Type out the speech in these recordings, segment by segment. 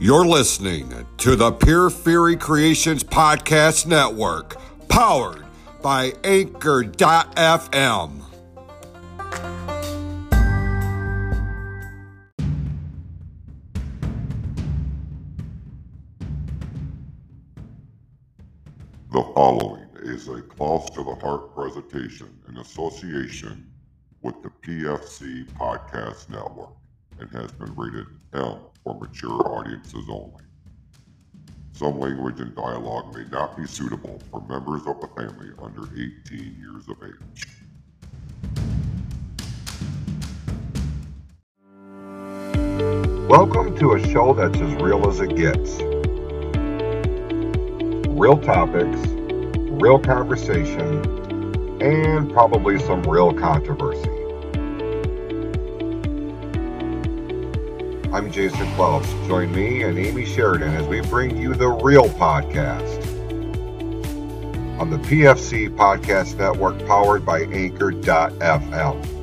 You're listening to the Pure Fury Creations Podcast Network, powered by Anchor.fm. The following is a Close to the Heart presentation in association with the PFC Podcast Network and has been rated M for mature audiences only. Some language and dialogue may not be suitable for members of the family under 18 years of age. Welcome to a show that's as real as it gets. Real topics, real conversation, and probably some real controversy. I'm Jason Klaus. Join me and Amy Sheridan as we bring you the real podcast on the PFC Podcast Network powered by Anchor.fm.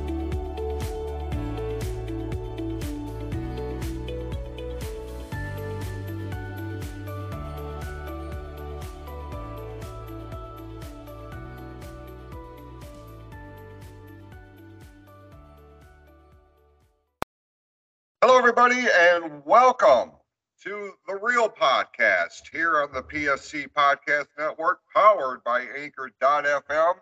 everybody, and welcome to the Real Podcast here on the PFC Podcast Network, powered by Anchor.fm.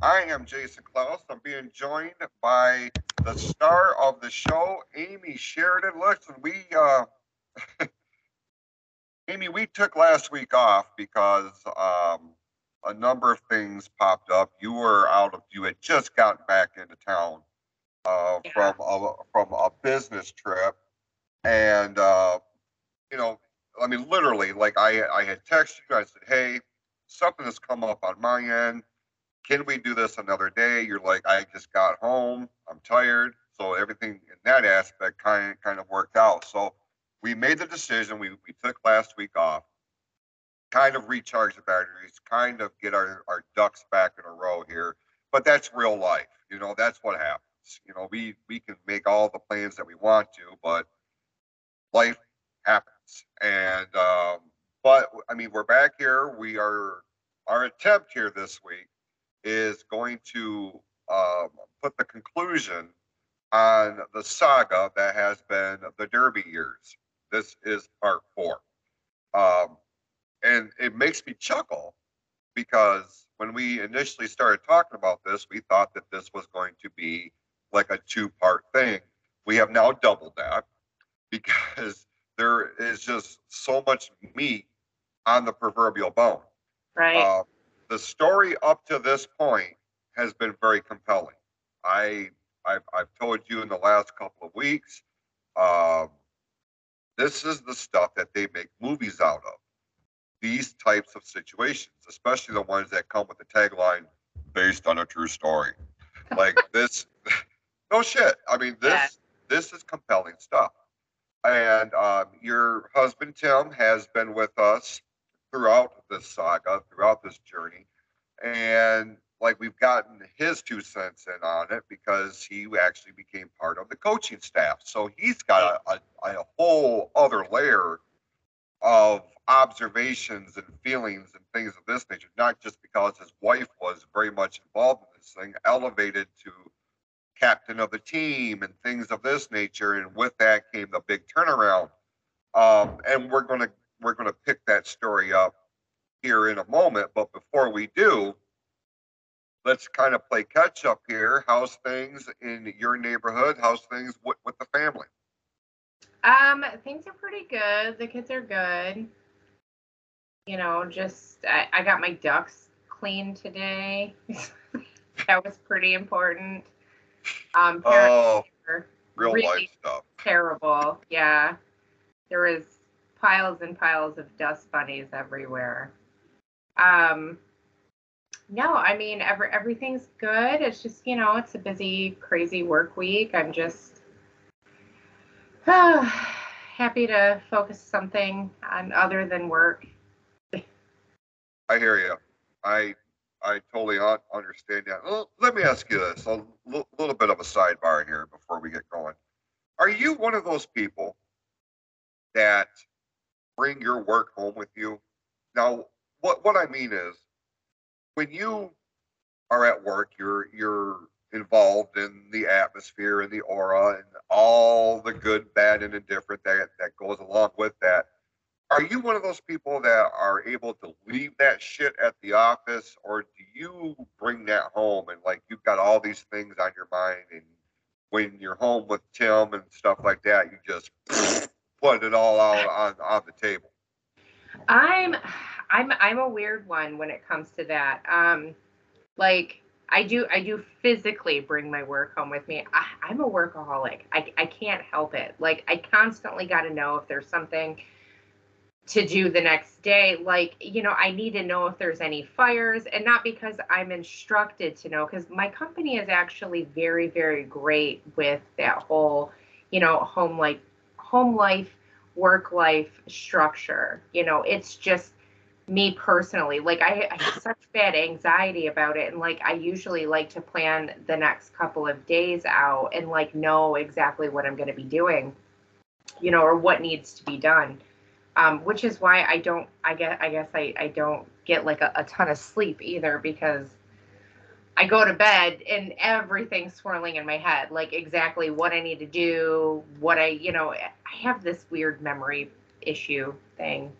I am Jason Klaus. I'm being joined by the star of the show, Amy Sheridan. Listen, we, uh, Amy, we took last week off because um, a number of things popped up. You were out of, you had just gotten back into town uh, Yeah. from a, from a business trip, and uh, you know, I mean, literally, like I I had texted you. I said, "Hey, something has come up on my end. Can we do this another day?" You're like, "I just got home. I'm tired." So everything in that aspect kind kind of worked out. So we made the decision. We we took last week off, kind of recharge the batteries, kind of get our our ducks back in a row here. But that's real life. You know, that's what happens. You know, we we can make all the plans that we want to, but life happens. And um, but I mean, we're back here. We are our attempt here this week is going to um, put the conclusion on the saga that has been the Derby years. This is part four, um, and it makes me chuckle because when we initially started talking about this, we thought that this was going to be like a two part thing. We have now doubled that because there is just so much meat on the proverbial bone. right? Uh, the story up to this point has been very compelling. I I've, I've told you in the last couple of weeks. Um, this is the stuff that they make movies out of. These types of situations, especially the ones that come with the tagline "based on a true story," like this. No shit. I mean, this Yeah. this is compelling stuff. And um, your husband Tim has been with us throughout this saga, throughout this journey, and like we've gotten his two cents in on it because he actually became part of the coaching staff. So he's got a, a, a whole other layer of observations and feelings and things of this nature, not just because his wife was very much involved in this thing, elevated to captain of the team and things of this nature. And with that came the big turnaround. Um, and we're gonna we're gonna pick that story up here in a moment. But before we do, let's kind of play catch up here. How's things in your neighborhood? How's things with, with the family? Um, things are pretty good. The kids are good. You know, just I, I got my ducks cleaned today. that was pretty important. Um, Oh, real really life stuff. terrible. Yeah, there was piles and piles of dust bunnies everywhere. Um, no, I mean every everything's good. It's just you know it's a busy, crazy work week. I'm just happy to focus something on other than work. I hear you. I I totally un- understand that. Well, let me ask you this: a l- little bit of a sidebar here before we get going. Are you one of those people that bring your work home with you. Now, what what I mean is, when you are at work, you're you're involved in the atmosphere and the aura and all the good, bad, and indifferent that that goes along with that. Are you one of those people that are able to leave that shit at the office, or do you bring that home and like you've got all these things on your mind, and when you're home with Tim and stuff like that, you just put it all out on, on the table? I'm I'm I'm a weird one when it comes to that. Um like I do I do physically bring my work home with me. I, I'm a workaholic. I I can't help it. Like I constantly got to know if there's something to do the next day. Like, you know, I need to know if there's any fires and not because I'm instructed to know, because my company is actually very, very great with that whole, you know, home like home life, work life structure. You know, it's just me personally. Like I, I have such bad anxiety about it. And like I usually like to plan the next couple of days out and like know exactly what I'm gonna be doing, you know, or what needs to be done um, which is why I don't. I get. I guess I, I don't get like a, a ton of sleep either because I go to bed and everything's swirling in my head, like exactly what I need to do, what I, you know, I have this weird memory issue thing.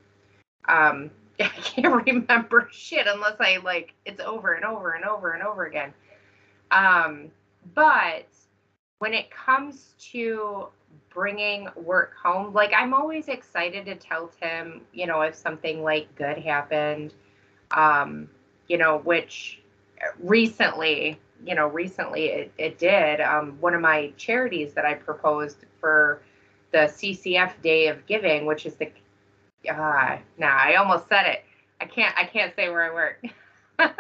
Um, I can't remember shit unless I like it's over and over and over and over again. Um, but when it comes to bringing work home. Like I'm always excited to tell Tim, you know, if something like good happened, um, you know, which recently, you know, recently it, it did. Um, one of my charities that I proposed for the CCF Day of Giving, which is the, uh, nah, I almost said it. I can't, I can't say where I work. uh,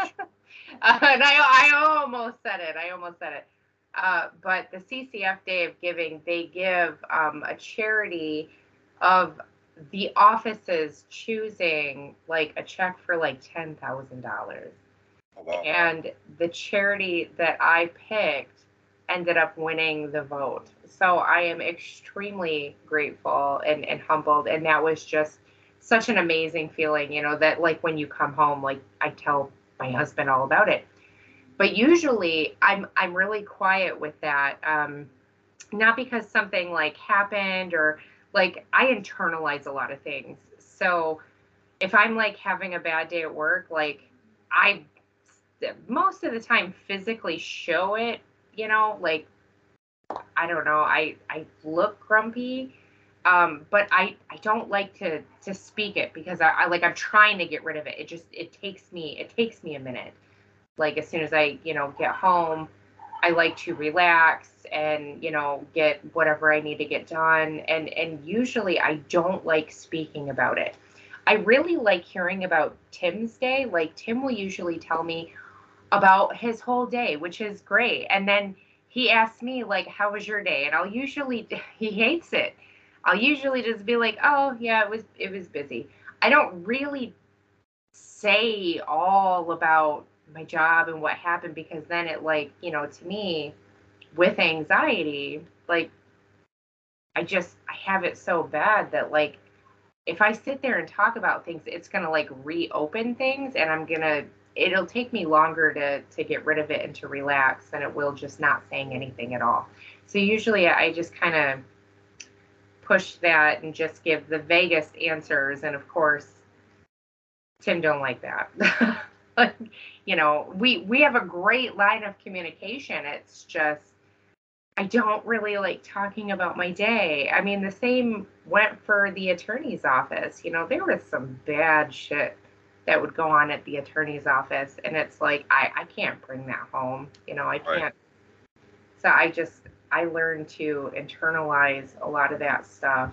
and I, I almost said it. I almost said it. Uh, but the CCF Day of Giving, they give um, a charity of the offices choosing like a check for like ten thousand dollars. And the charity that I picked ended up winning the vote. So I am extremely grateful and, and humbled. And that was just such an amazing feeling, you know, that like when you come home, like I tell my husband all about it but usually i'm i'm really quiet with that um not because something like happened or like i internalize a lot of things. So if i'm like having a bad day at work like i most of the time physically show it you know like i don't know i i look grumpy um but i i don't like to to speak it because I, I like i'm trying to get rid of it. It just it takes me it takes me a minute like as soon as I, you know, get home, I like to relax and, you know, get whatever I need to get done. And and usually I don't like speaking about it. I really like hearing about Tim's day. Like Tim will usually tell me about his whole day, which is great. And then he asks me like, "How was your day?" And I'll usually he hates it. I'll usually just be like, "Oh, yeah, it was it was busy." I don't really say all about my job and what happened because then it like you know to me with anxiety like i just i have it so bad that like if i sit there and talk about things it's going to like reopen things and i'm going to it'll take me longer to to get rid of it and to relax than it will just not saying anything at all. So usually i just kind of push that and just give the vaguest answers and of course tim don't like that you know, we we have a great line of communication. It's just I don't really like talking about my day. I mean, the same went for the attorney's office. You know, there was some bad shit that would go on at the attorney's office, and it's like I I can't bring that home. You know, I can't. Right. So I just I learned to internalize a lot of that stuff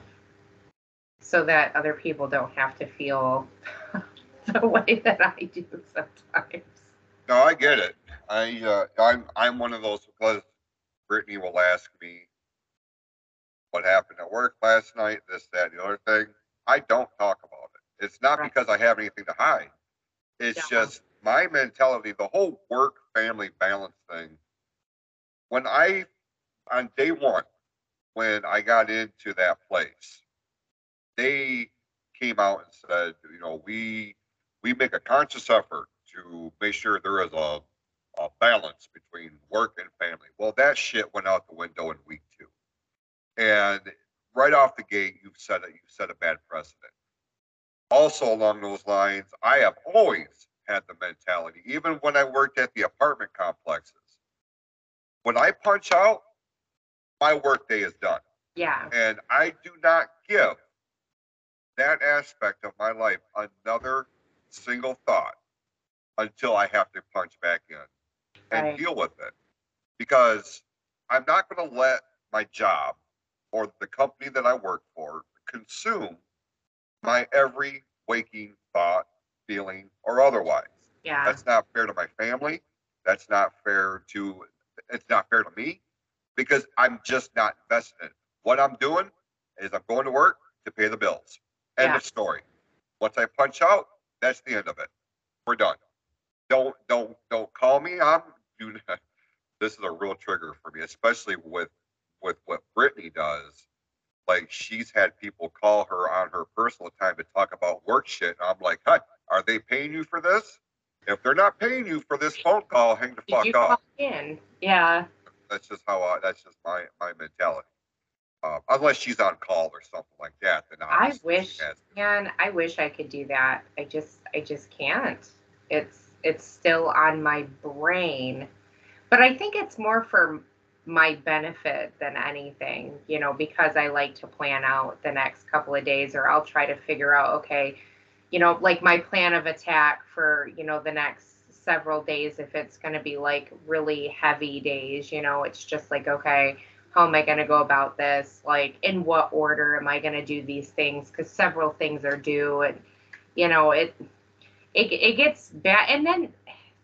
so that other people don't have to feel the way that I do sometimes. No, I get it. I uh, I'm I'm one of those because Brittany will ask me what happened at work last night, this, that, the other thing. I don't talk about it. It's not right. because I have anything to hide. It's yeah. just my mentality, the whole work family balance thing. When I on day one, when I got into that place, they came out and said, you know, we we make a conscious effort to make sure there is a, a balance between work and family. Well, that shit went out the window in week two. And right off the gate, you've set a, you've set a bad precedent. Also, along those lines, I have always had the mentality, even when I worked at the apartment complexes, when I punch out, my workday is done. Yeah. And I do not give that aspect of my life another single thought until I have to punch back in and Right. deal with it. Because I'm not going to let my job or the company that I work for consume my every waking thought, feeling, or otherwise. Yeah. That's not fair to my family. That's not fair to it's not fair to me because I'm just not it. What I'm doing is I'm going to work to pay the bills. End Yeah. of story. Once I punch out, that's the end of it. We're done. Don't don't don't call me. I'm do not, this is a real trigger for me, especially with with what Brittany does. Like she's had people call her on her personal time to talk about work shit. And I'm like, huh, are they paying you for this? If they're not paying you for this phone call, hang the Did fuck you up. call in? Yeah. That's just how I. That's just my my mentality. Uh, unless she's on call or something like that, then I wish, she has to. man, I wish I could do that. I just, I just can't. It's, it's still on my brain, but I think it's more for my benefit than anything, you know, because I like to plan out the next couple of days, or I'll try to figure out, okay, you know, like my plan of attack for, you know, the next several days, if it's going to be like really heavy days, you know, it's just like, okay, how am I going to go about this? Like, in what order am I going to do these things? Because several things are due, and you know, it it it gets bad. And then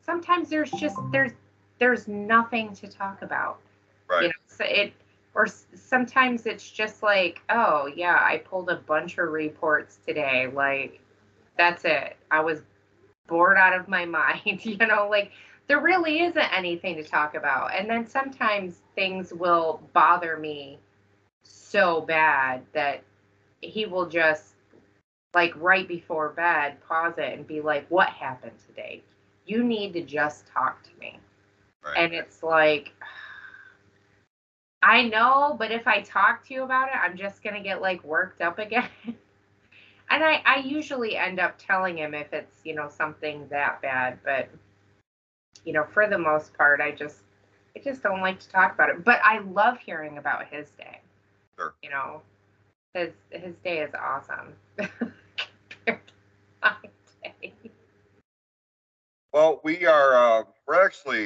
sometimes there's just there's there's nothing to talk about. Right. You know, so it or sometimes it's just like, oh yeah, I pulled a bunch of reports today. Like, that's it. I was bored out of my mind. You know, like there really isn't anything to talk about. And then sometimes things will bother me so bad that he will just like right before bed pause it and be like, "What happened today? You need to just talk to me." Right. And it's like I know, but if I talk to you about it, I'm just going to get like worked up again. and I I usually end up telling him if it's, you know, something that bad, but you know, for the most part, I just I just don't like to talk about it. But I love hearing about his day. Sure. You know, his his day is awesome. compared to my day. Well, we are. Uh, we're actually,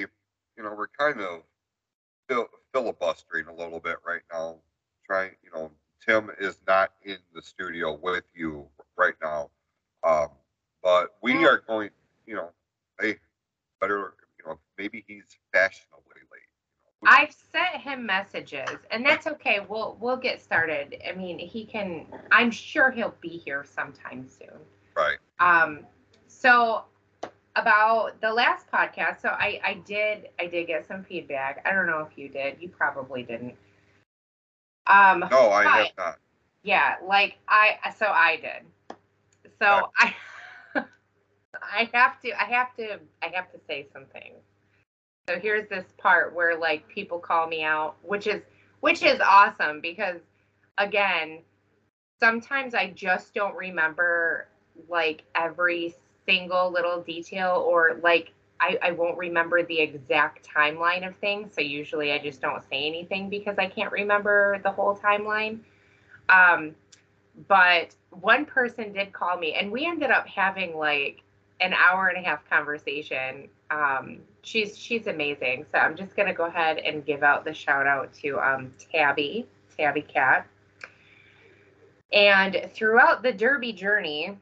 you know, we're kind of fil- filibustering a little bit right now. Trying, you know, Tim is not in the studio with you right now, um, but we Yeah. are going. You know, hey, better. You know, maybe he's fashionably late. You know, I've sent him messages, and that's okay. We'll we'll get started. I mean, he can. I'm sure he'll be here sometime soon. right. Um, so about the last podcast, so I I did I did get some feedback. I don't know if you did. You probably didn't. Um, No, I have not. yeah, like I so I did. So I I have to I have to I have to say something. So here's this part where like people call me out, which is which is awesome because again, sometimes I just don't remember like every single little detail or like I, I won't remember the exact timeline of things. So usually I just don't say anything because I can't remember the whole timeline. Um, but one person did call me and we ended up having like an hour and a half conversation. Um, she's she's amazing. So I'm just gonna go ahead and give out the shout out to um, Tabby, Tabby Cat. And throughout the Derby journey,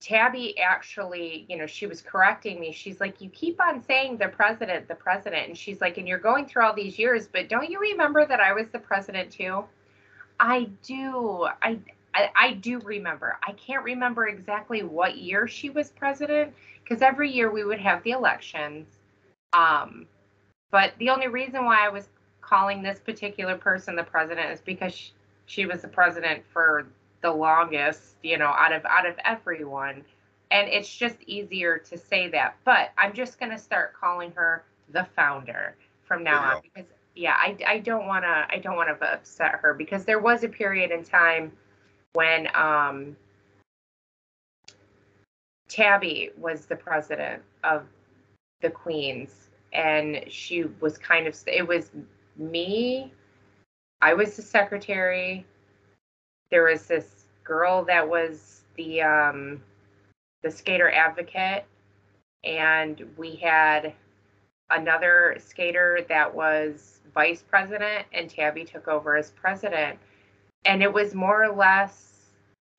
Tabby actually, you know, she was correcting me. She's like, You keep on saying the president, the president. And she's like, And you're going through all these years, but don't you remember that I was the president too? I do. I, I, I do remember. I can't remember exactly what year she was president because every year we would have the elections. Um, but the only reason why I was calling this particular person the president is because she, she was the president for the longest, you know, out of out of everyone. And it's just easier to say that. But I'm just gonna start calling her the founder from now on because yeah, I, I don't wanna I don't wanna upset her because there was a period in time when um Tabby was the president of the Queens and she was kind of it was me I was the secretary there was this girl that was the um, the skater advocate, and we had another skater that was vice president, and Tabby took over as president. And it was more or less,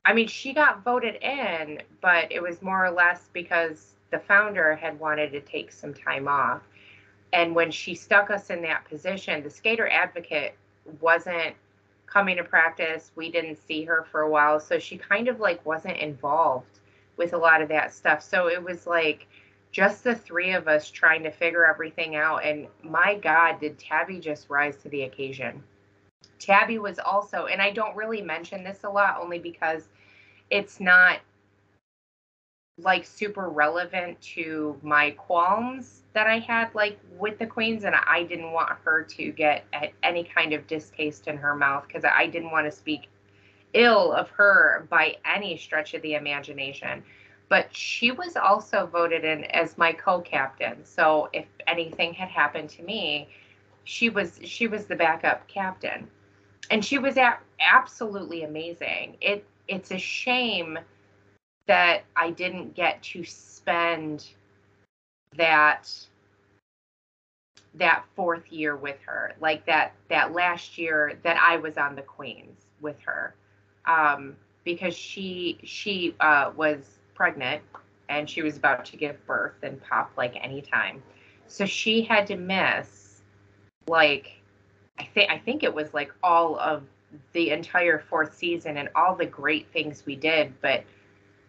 I mean, she got voted in, but it was more or less because the founder had wanted to take some time off. And when she stuck us in that position, the skater advocate wasn't coming to practice. We didn't see her for a while, so she kind of like wasn't involved with a lot of that stuff. So it was like just the three of us trying to figure everything out. And my God, did Tabby just rise to the occasion? Tabby was also, and I don't really mention this a lot only because it's not like super relevant to my qualms that I had like with the queens, and I didn't want her to get any kind of distaste in her mouth because I didn't want to speak ill of her by any stretch of the imagination. But she was also voted in as my co-captain. So if anything had happened to me, she was she was the backup captain, and she was a- absolutely amazing. It it's a shame that I didn't get to spend that that fourth year with her like that that last year that i was on the queens with her um, because she she uh, was pregnant and she was about to give birth and pop like anytime so she had to miss like i think i think it was like all of the entire fourth season and all the great things we did but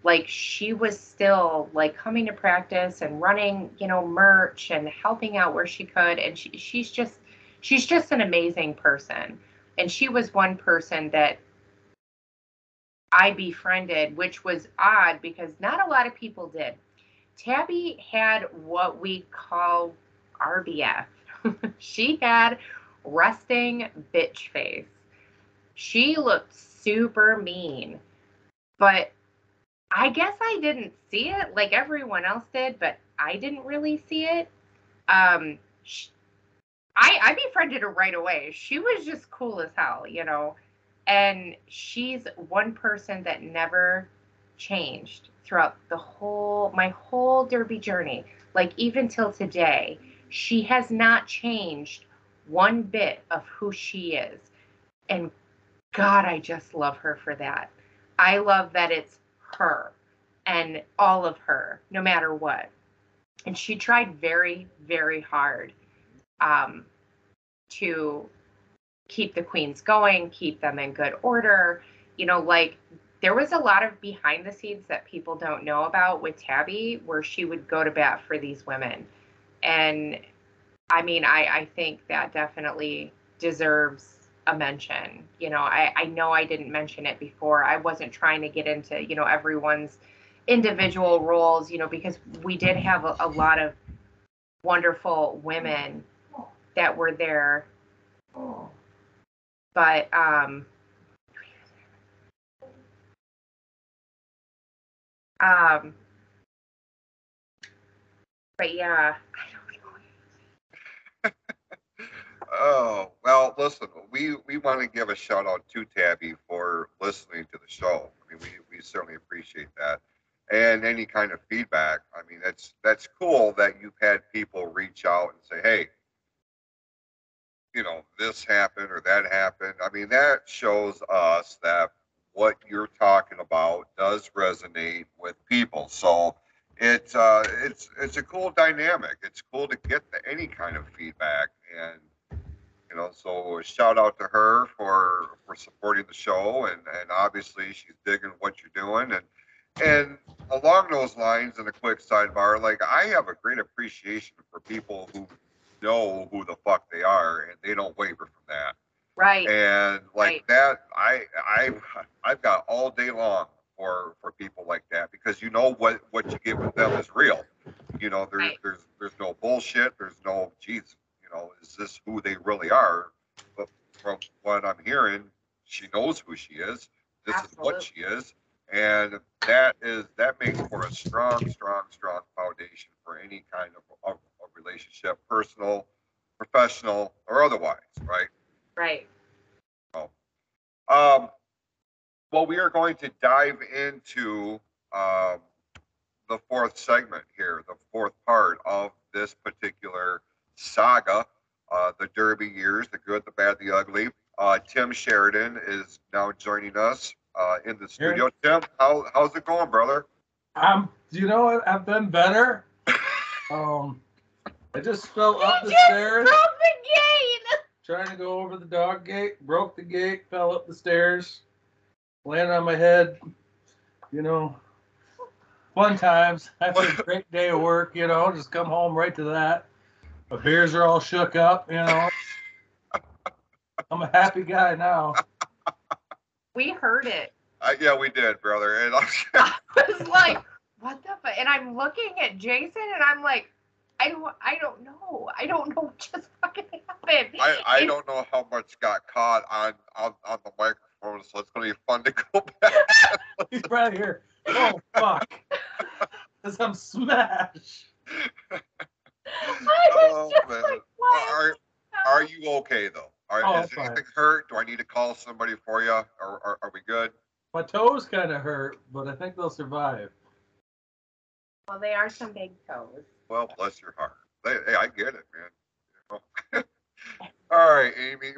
like she was still like coming to practice and running you know merch and helping out where she could and she, she's just she's just an amazing person. And she was one person that i befriended which was odd because not a lot of people did. Tabby had what we call rbf she had resting bitch face she looked super mean but I guess I didn't see it like everyone else did, but I didn't really see it. Um, she, I I befriended her right away. She was just cool as hell, you know. And she's one person that never changed throughout the whole my whole derby journey. Like even till today, she has not changed one bit of who she is. And God, I just love her for that. I love that it's her and all of her, no matter what. And she tried very, very hard um, to keep the queens going, keep them in good order. You know, like there was a lot of behind the scenes that people don't know about with Tabby, where she would go to bat for these women. And I mean, I, I think that definitely deserves a mention. You know, I, I know I didn't mention it before. I wasn't trying to get into, you know, everyone's individual roles, you know, because we did have a, a lot of wonderful women that were there. But um um but yeah, Oh, well, listen, we, we want to give a shout out to Tabby for listening to the show. I mean, we, we certainly appreciate that. And any kind of feedback. I mean, that's that's cool that you've had people reach out and say, hey, you know, this happened or that happened. I mean, that shows us that what you're talking about does resonate with people. So it's uh, it's it's a cool dynamic. It's cool to get the, any kind of feedback and you know, so shout out to her for for supporting the show, and and obviously she's digging what you're doing, and and along those lines, in a quick sidebar, like I have a great appreciation for people who know who the fuck they are, and they don't waver from that. Right. And like right. that, I I I've got all day long for for people like that because you know what what you get with them is real. You know, there's Right. there's there's no bullshit. There's no, geez, you know, is this who they really are? But from what I'm hearing, she knows who she is. This is what she is, and that is that makes for a strong, strong, strong foundation for any kind of, of, of relationship, personal, professional, or otherwise, right? Right. Um, well, we are going to dive into um, the fourth segment here, the fourth part of this particular saga, uh, the Derby years, the good, the bad, the ugly. Uh, Tim Sheridan is now joining us uh, in the studio. Tim, how, how's it going, brother? Um, you know what? I've been better. Um, I just fell up the You just stairs broke the gate. trying to go over the dog gate, broke the gate, fell up the stairs, landed on my head. You know, fun times. After a great day of work, you know, just come home right to that. My beers are all shook up, you know. I'm a happy guy now. We heard it. Uh, yeah, we did, brother. And I'm, I was like, what the fuck? And I'm looking at Jason and I'm like, I don't, I don't know. I don't know what just fucking happened. I, I It- don't know how much got caught on, on, on the microphone, so it's going to be fun to go back. He's right here. Oh fuck. Cause I'm smashed. I Oh, just man. like, what? Are, are you okay though? Are, Oh, is fine. anything hurt? Do I need to call somebody for you? Or, or are we good? My toes kind of hurt, but I think they'll survive. Well, they are some big toes. Well, bless your heart. Hey, hey, I get it, man. You know? All right, Amy.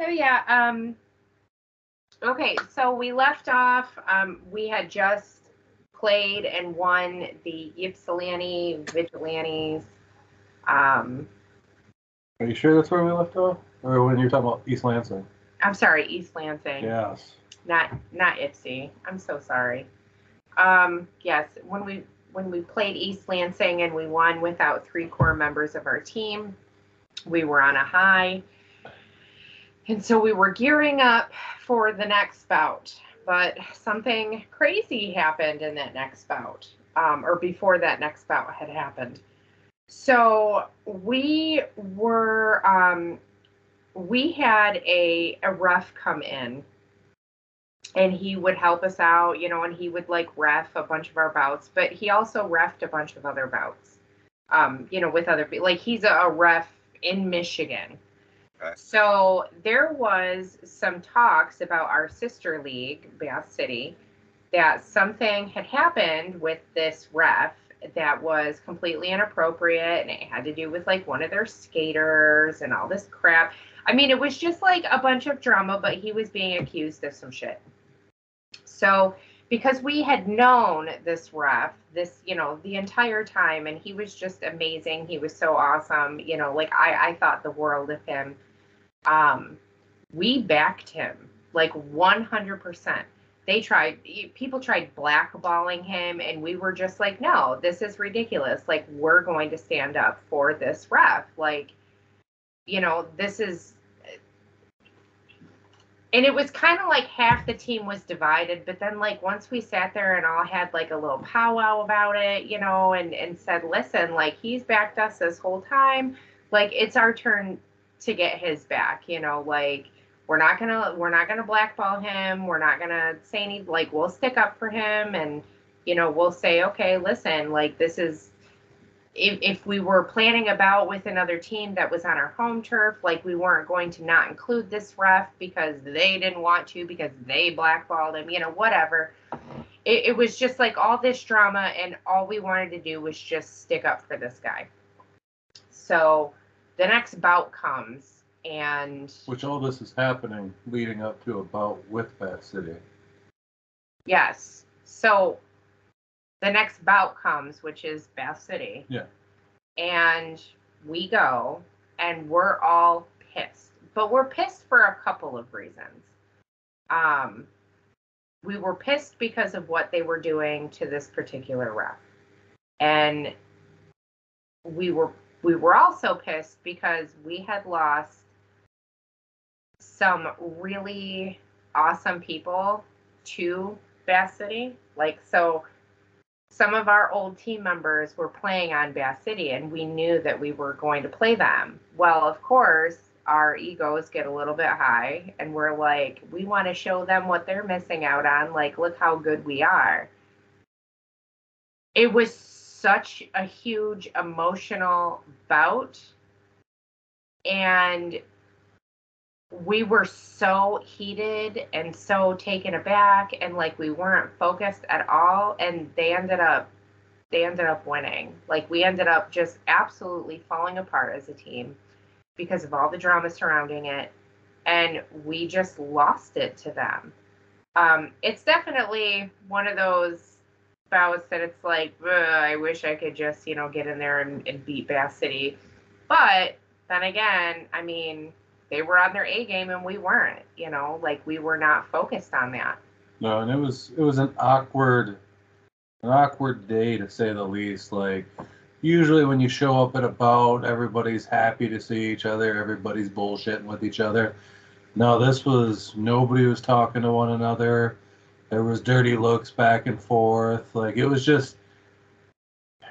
So yeah, um okay, so we left off um we had just played and won the Ypsilanti Vigilantes. Um Are you sure that's where we left off? Or when you're talking about East Lansing? I'm sorry, East Lansing. Yes. Not not Ypsi. I'm so sorry. Um yes, when we when we played East Lansing and we won without three core members of our team, we were on a high. And so we were gearing up for the next bout, but something crazy happened in that next bout, um, or before that next bout had happened. So we were, um, we had a, a ref come in and he would help us out, you know, and he would like ref a bunch of our bouts, but he also refed a bunch of other bouts, um, you know, with other people. Like he's a, a ref in Michigan. So there was some talks about our sister league, Bath City, that something had happened with this ref that was completely inappropriate and it had to do with like one of their skaters and all this crap. I mean, it was just like a bunch of drama, but he was being accused of some shit. So, because we had known this ref, this, you know, the entire time, and he was just amazing. He was so awesome. You know, like I, I thought the world of him. Um, we backed him like 100%. They tried, people tried blackballing him, and we were just like, no, this is ridiculous. Like, we're going to stand up for this ref. Like, you know, this is and it was kind of like half the team was divided but then like once we sat there and all had like a little powwow about it you know and and said listen like he's backed us this whole time like it's our turn to get his back you know like we're not gonna we're not gonna blackball him we're not gonna say any like we'll stick up for him and you know we'll say okay listen like this is if, if we were planning about with another team that was on our home turf, like we weren't going to not include this ref because they didn't want to, because they blackballed him, you know, whatever. It, it was just like all this drama, and all we wanted to do was just stick up for this guy. So the next bout comes, and Which all this is happening leading up to a bout with Bath City. yes, so the next bout comes, which is Bath City. Yeah. And we go and we're all pissed. But we're pissed for a couple of reasons. Um we were pissed because of what they were doing to this particular ref. And we were we were also pissed because we had lost some really awesome people to Bath City. Like so some of our old team members were playing on Bath City and we knew that we were going to play them. Well, of course, our egos get a little bit high and we're like, we want to show them what they're missing out on. Like, look how good we are. It was such a huge emotional bout. And we were so heated and so taken aback and like we weren't focused at all. And they ended up they ended up winning. Like we ended up just absolutely falling apart as a team because of all the drama surrounding it. And we just lost it to them. Um, it's definitely one of those bouts that it's like i wish i could just you know get in there and, and beat Bath City but then again i mean they were on their A game and we weren't, you know, like we were not focused on that. No, and it was it was an awkward an awkward day to say the least. Like usually when you show up at a bout, everybody's happy to see each other, everybody's bullshitting with each other. No, this was nobody was talking to one another. There was dirty looks back and forth. Like it was just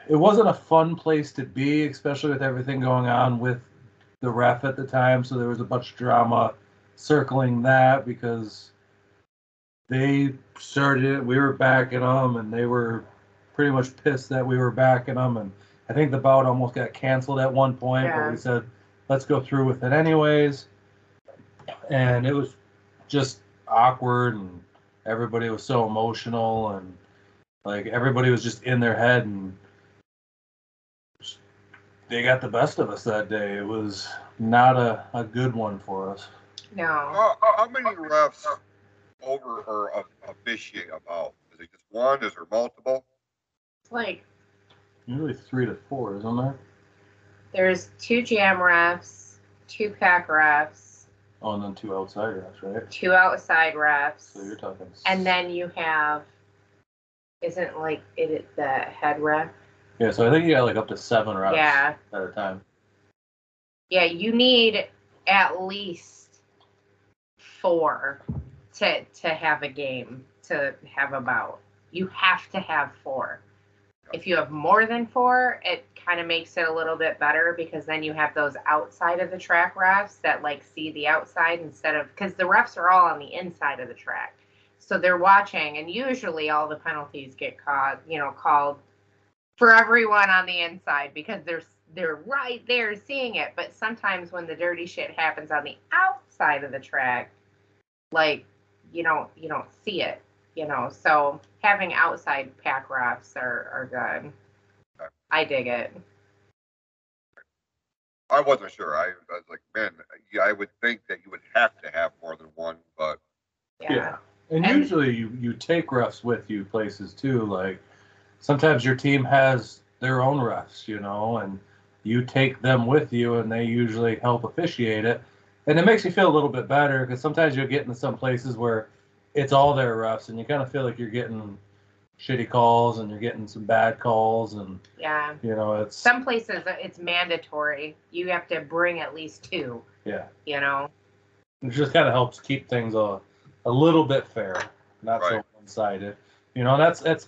it wasn't a fun place to be, especially with everything going on with the ref at the time, so there was a bunch of drama circling that because they started it. We were backing them, and they were pretty much pissed that we were backing them. And I think the bout almost got canceled at one point, Yeah. but we said, let's go through with it anyways. And it was just awkward, and everybody was so emotional, and like everybody was just in their head, and they got the best of us that day. It was not a, a good one for us. No. How, how- how many refs over or of- officiate about? Is it just one? Is there multiple? It's like Usually three to four, isn't there? there's two jam refs, two pack refs, Oh, and then two outside refs, right? two outside refs, So you're talking. and then you have isn't like it the head ref? yeah, so I think you got like up to seven refs Yeah. at a time. Yeah, you need at least four to to have a game to have a bout. You have to have four. If you have more than four, it kind of makes it a little bit better because then you have those outside of the track refs that like see the outside instead of because the refs are all on the inside of the track. So they're watching and usually all the penalties get caught, you know, called for everyone on the inside because they're they're right there seeing it. But sometimes when the dirty shit happens on the outside of the track, like you don't you don't see it, you know. So having outside pack refs are are good. I dig it. I wasn't sure. I, I was like, man, yeah, I would think that you would have to have more than one, but Yeah. And, And- usually you, you take refs with you places too. Like sometimes your team has their own refs, you know, and you take them with you and they usually help officiate it. And it makes you feel a little bit better because sometimes you'll get into some places where it's all their refs and you kind of feel like you're getting shitty calls and you're getting some bad calls and Yeah. you know it's Some places uh, it's mandatory. You have to bring at least two, yeah you know. it just kind of helps keep things a, a little bit fair, not so one-sided. You know, that's that's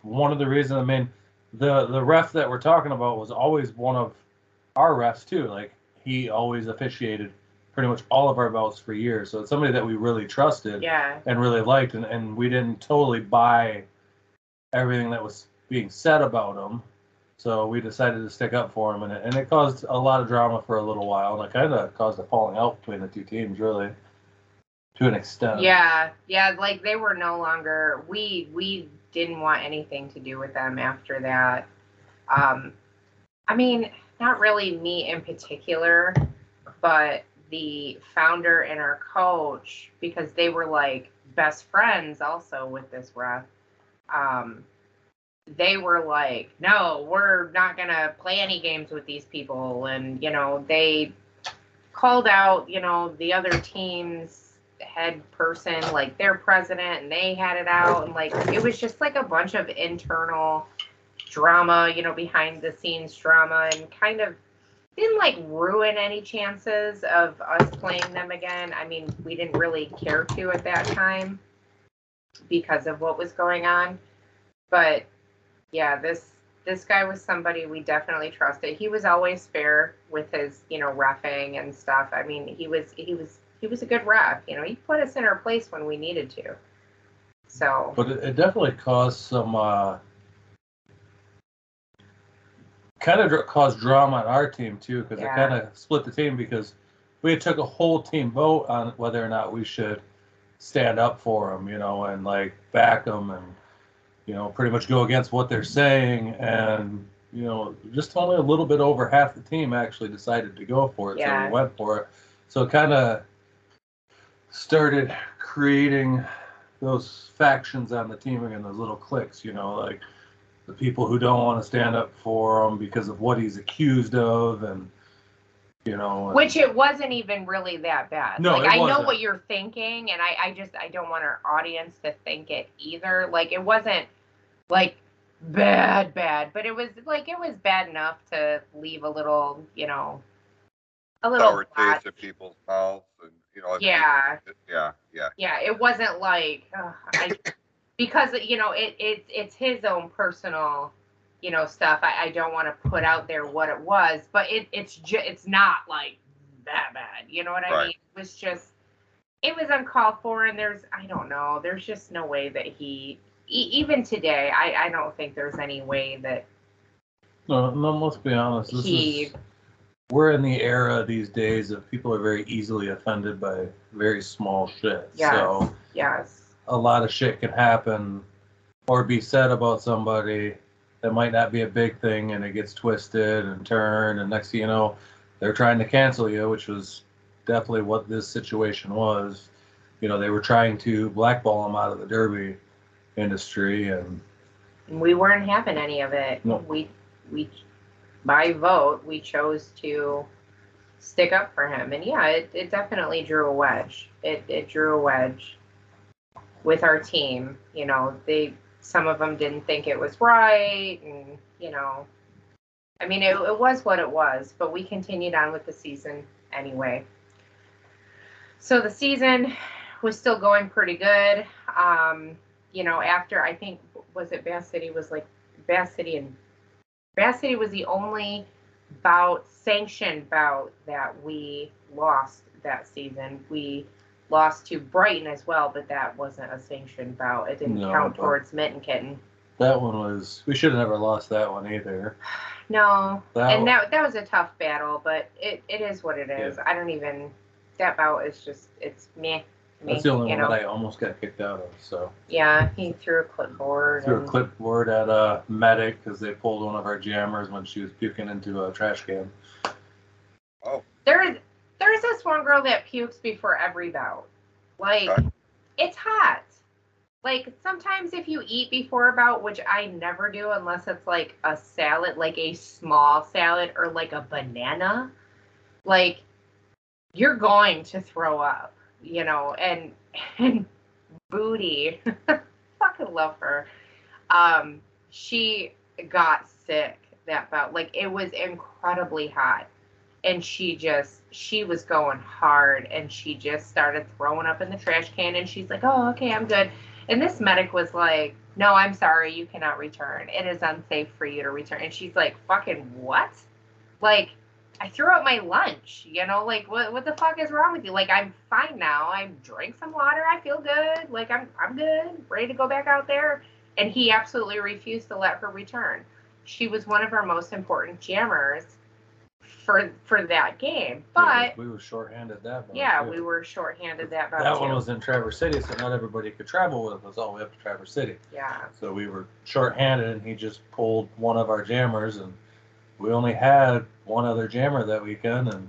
one of the reasons. I mean, the the ref that we're talking about was always one of our refs too. Like he always officiated pretty much all of our bouts for years. So it's somebody that we really trusted Yeah. and really liked, and, and we didn't totally buy everything that was being said about him. So we decided to stick up for him, and it, and it caused a lot of drama for a little while, and it kind of caused a falling out between the two teams, really, to an extent. Yeah, yeah, like they were no longer we we didn't want anything to do with them after that. Um I mean, not really me in particular, but the founder and our coach because they were like best friends also with this ref. Um they were like, "No, we're not to play any games with these people." And, you know, they called out, you know, the other team's head person, like their president, and they had it out. And like, it was just like a bunch of internal drama, you know, behind the scenes drama and kind of didn't like ruin any chances of us playing them again. I mean, we didn't really care to at that time because of what was going on. But yeah, this this guy was somebody we definitely trusted. He was always fair with his, you know, refing and stuff. I mean, he was he was he was a good ref. You know, he put us in our place when we needed to. So But it, it definitely caused some uh, kind of dr- caused drama on our team too, because Yeah. it kind of split the team because we had took a whole team vote on whether or not we should stand up for them, you know, and like back them and you know pretty much go against what they're saying. And you know just only a little bit over half the team actually decided to go for it so we went for it. So it kind of started creating those factions on the team and those little cliques, you know, like the people who don't want to stand up for him because of what he's accused of, and you know, and- which it wasn't even really that bad. No, like it I know wasn't. what you're thinking, and I, I just I don't want our audience to think it either. Like it wasn't like bad, bad, but it was like it was bad enough to leave a little, you know, a little sour flat. taste in people's mouths, and you know. Yeah. it- yeah, yeah. yeah it wasn't like ugh, I, because you know it, it it's his own personal you know stuff i, I don't want to put out there what it was but it it's just it's not like that bad you know what i mean it was just it was uncalled for and there's i don't know there's just no way that he e- even today i i don't think there's any way that no, no, let's be honest. This he is we're in the era these days of people are very easily offended by very small shit. Yes. So yes a lot of shit can happen or be said about somebody that might not be a big thing and it gets twisted and turned and next thing you know they're trying to cancel you which was definitely what this situation was you know they were trying to blackball him out of the derby industry and we weren't having any of it. No. We we by vote we chose to stick up for him, and yeah, it, it definitely drew a wedge. It it drew a wedge with our team. You know, they some of them didn't think it was right, and you know, I mean, it, it was what it was. But we continued on with the season anyway. So the season was still going pretty good. Um, you know, after I think was it Bath City was like Bath City and Bath City was the only bout sanctioned bout that we lost that season. We lost to Brighton as well, but that wasn't a sanctioned bout. It didn't No, count but- towards Mitten Kitten. that one was we should have never lost that one either No, that and one- that that was a tough battle, but it, it is what it is. I don't even that bout is just it's meh. to me, that's the only one know. that i almost got kicked out of so Yeah, he threw a clipboard. threw a clipboard at a medic because they pulled one of our jammers when she was puking into a trash can Oh, There is there's this one girl that pukes before every bout. Like Okay. it's hot. Like sometimes if you eat before a bout, which I never do unless it's like a salad, like a small salad or like a banana, like you're going to throw up, you know, and and Booty, fucking love her. Um, she got sick that bout. Like it was incredibly hot and she just she was going hard and she just started throwing up in the trash can and she's like oh okay i'm good. And this medic was like no i'm sorry you cannot return. It is unsafe for you to return. And she's like fucking what? Like i threw out my lunch you know? Like what, what the fuck is wrong with you? Like i'm fine now. I drank some water. I feel good. Like i'm i'm good. Ready to go back out there. And he absolutely refused to let her return. She was one of our most important jammers for for that game. But we were shorthanded that one yeah, too. we were shorthanded that bout that one was in Traverse City, so not everybody could travel with us all the way up to Traverse City. yeah. So we were short-handed, and he just pulled one of our jammers, and we only had one other jammer that weekend, and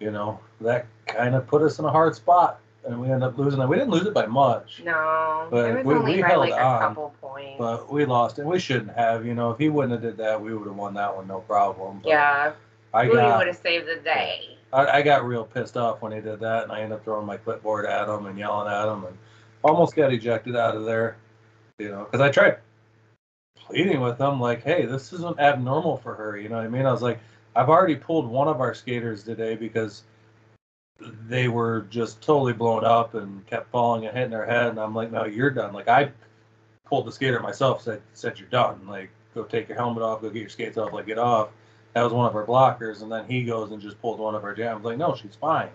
you know that kind of put us in a hard spot, and we ended up losing it. We didn't lose it by much, No, But it was we- only we by held like a on, couple points. but we lost, and we shouldn't have. You know, if he wouldn't have did that, we would have won that one, no problem. But yeah, I got would have saved the day. I, I got real pissed off when he did that, and I ended up throwing my clipboard at him and yelling at him, and almost got ejected out of there. You know, because I tried pleading with him, like, "Hey, this isn't abnormal for her." You know what I mean? I was like, I've already pulled one of our skaters today because they were just totally blown up and kept falling and hitting their head. And I'm like, no, you're done. Like I pulled the skater myself, said, said you're done. Like go take your helmet off, go get your skates off, like get off. That was one of our blockers. And then he goes and just pulls one of our jams. Like, no, she's fine.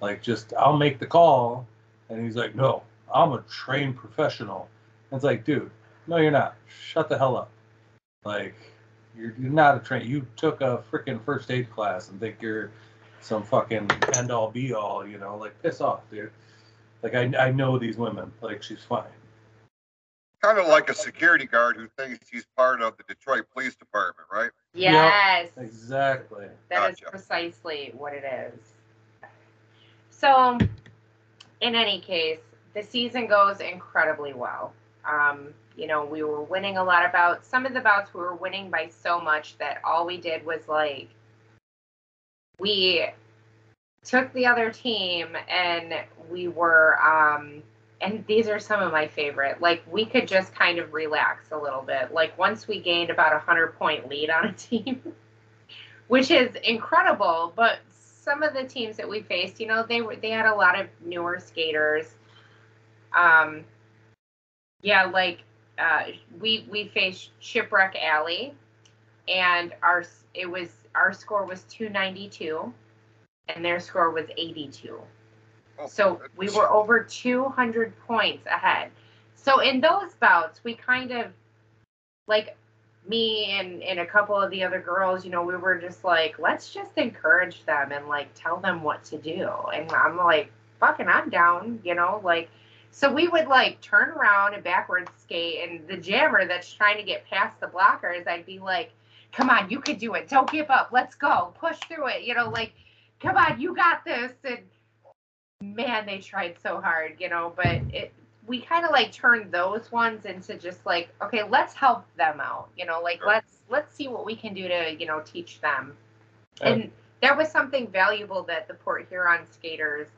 Like just I'll make the call. And he's like, no, I'm a trained professional. And it's like, dude, no, you're not. Shut the hell up. Like, you're, you're not a train. You took a freaking first aid class and think you're some fucking end all be all, you know? Like, piss off, dude. Like, I, I know these women. Like, she's fine. Kind of like a security guard who thinks he's part of the Detroit Police Department, right? Yes. Exactly. That is Gotcha. precisely what it is. So, in any case, the season goes incredibly well. Um, you know, we were winning a lot of bouts. Some of the bouts we were winning by so much that all we did was like, we took the other team and we were, um, and these are some of my favorite. Like, we could just kind of relax a little bit. Like, once we gained about a 100 point lead on a team, which is incredible. But some of the teams that we faced, you know, they were they had a lot of newer skaters. Um, yeah, like uh, we we faced Shipwreck Alley, and our it was our score was 292, and their score was 82. So we were over 200 points ahead. So in those bouts, we kind of like me and, and a couple of the other girls, you know, we were just like, let's just encourage them and like tell them what to do. And I'm like, fucking, I'm down, you know, like, so we would like turn around and backwards skate, and the jammer that's trying to get past the blockers, I'd be like, come on, you could do it. Don't give up. Let's go. Push through it. You know, like, come on, you got this. And man, they tried so hard, you know, but it we kind of like turned those ones into just like, okay, let's help them out, you know, like Sure. let's let's see what we can do to, you know, teach them. And that was something valuable that the Port Huron skaters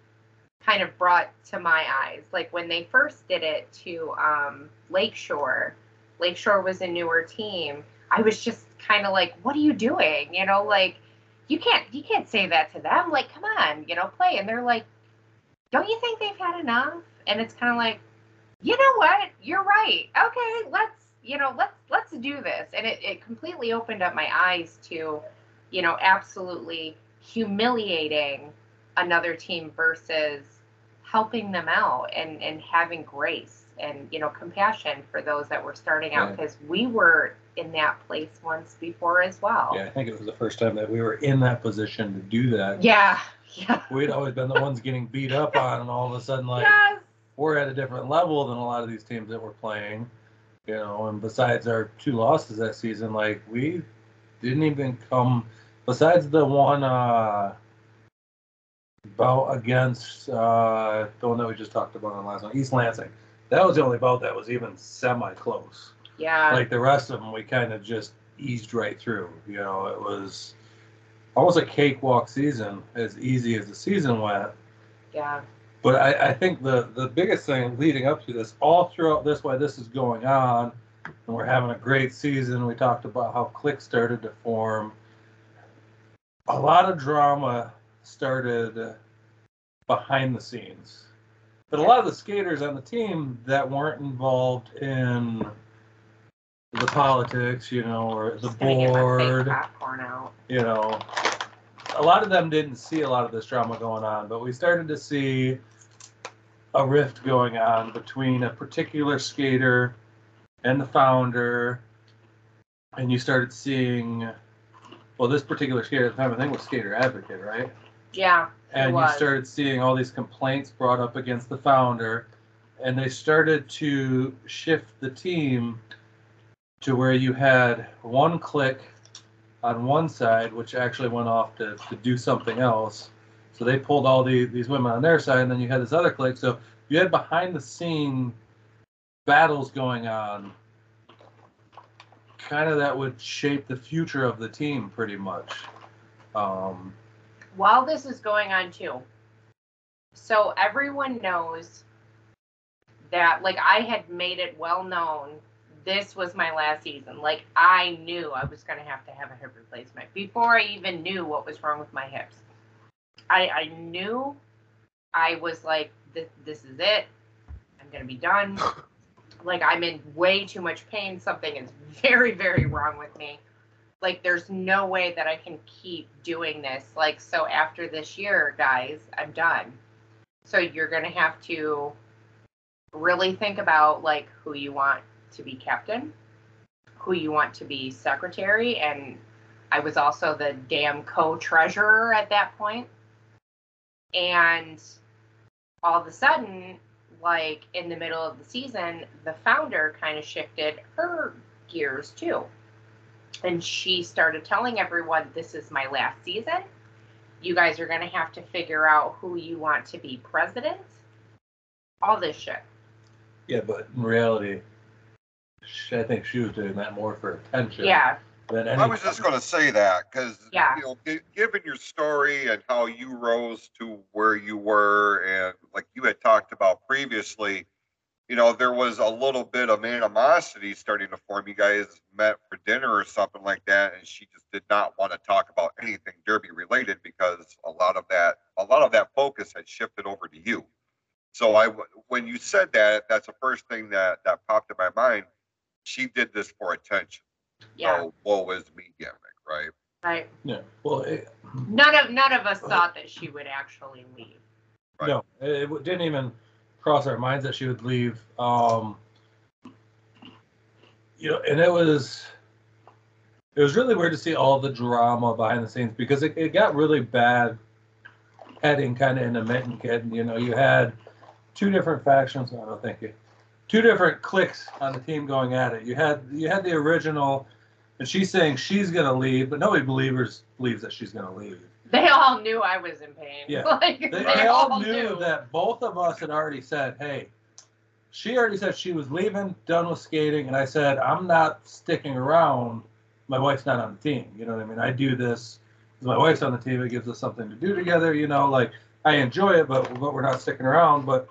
kind of brought to my eyes. Like when they first did it to um, Lakeshore, Lakeshore was a newer team. I was just kind of like, what are you doing? You know, like you can't you can't say that to them. Like, come on, you know, play. And they're like, don't you think they've had enough? And it's kind of like, you know what? You're right. Okay, let's you know let's let's do this. And it, it completely opened up my eyes to, you know, absolutely humiliating another team versus helping them out and and having grace and you know compassion for those that were starting out Yeah. because we were in that place once before as well. Yeah, I think it was the first time that we were in that position to do that. Yeah. Yeah. We'd always been the ones getting beat up on, and all of a sudden, like, yes. we're at a different level than a lot of these teams that we're playing. You know, and besides our two losses that season, like we didn't even come. Besides the one uh, bout against uh, the one that we just talked about on the last one, East Lansing, that was the only bout that was even semi close. Yeah. Like the rest of them, we kind of just eased right through. You know, it was almost a cakewalk season, as easy as the season went. yeah. But I, I think the, the biggest thing leading up to this, all throughout this, why this is going on, and we're having a great season. We talked about how cliques started to form. A lot of drama started behind the scenes. But a lot of the skaters on the team that weren't involved in the politics, you know, or the Just gonna get my fake board, popcorn out. you know, a lot of them didn't see a lot of this drama going on, but we started to see a rift going on between a particular skater and the founder. And you started seeing, well, this particular skater at the time, I think was Skater Advocate, right? Yeah. and you started seeing all these complaints brought up against the founder and they started to shift the team to where you had one click on one side which actually went off to, to do something else. So they pulled all the, these women on their side and then you had this other click. So you had behind the scene battles going on. Kind of that would shape the future of the team pretty much. Um, while this is going on too so everyone knows that like i had made it well known this was my last season. Like I knew I was gonna have to have a hip replacement before I even knew what was wrong with my hips. I I knew I was like this this is it. I'm gonna be done. like I'm in way too much pain. Something is very, very wrong with me. Like there's no way that I can keep doing this. Like so after this year, guys, I'm done. So you're gonna have to really think about like who you want to be captain, who you want to be secretary, and I was also the damn co-treasurer at that point. And all of a sudden, like in the middle of the season, the founder kind of shifted her gears too. And she started telling everyone, This is my last season. You guys are going to have to figure out who you want to be president. All this shit. Yeah, but in reality, I think she was doing that more for attention. Yeah. Than I was just going to say that because Yeah. you know, gi- given your story and how you rose to where you were, and like you had talked about previously, you know, there was a little bit of animosity starting to form. You guys met for dinner or something like that, and she just did not want to talk about anything Derby related because a lot of that, a lot of that focus had shifted over to you. So I, when you said that, that's the first thing that that popped in my mind. She did this for attention. Yeah. So woe is me gimmick, right? Right. Yeah. Well, it, None of none of us thought that she would actually leave. Right. no, it, it didn't even cross our minds that she would leave. Um, you know, and it was it was really weird to see all the drama behind the scenes because it, it got really bad heading kind of in into Mitten Kid. You know, you had two different factions. Oh, no, thank you. Two different cliques on the team going at it. You had you had the original, and she's saying she's gonna leave, but nobody believers believes that she's gonna leave. They all knew I was in pain. Yeah. Like, They, they, they all all knew that both of us had already said, "Hey." She already said she was leaving, done with skating, and I said, "I'm not sticking around. My wife's not on the team. You know what I mean? I do this. My wife's on the team. It gives us something to do together. You know, like I enjoy it, but but we're not sticking around. But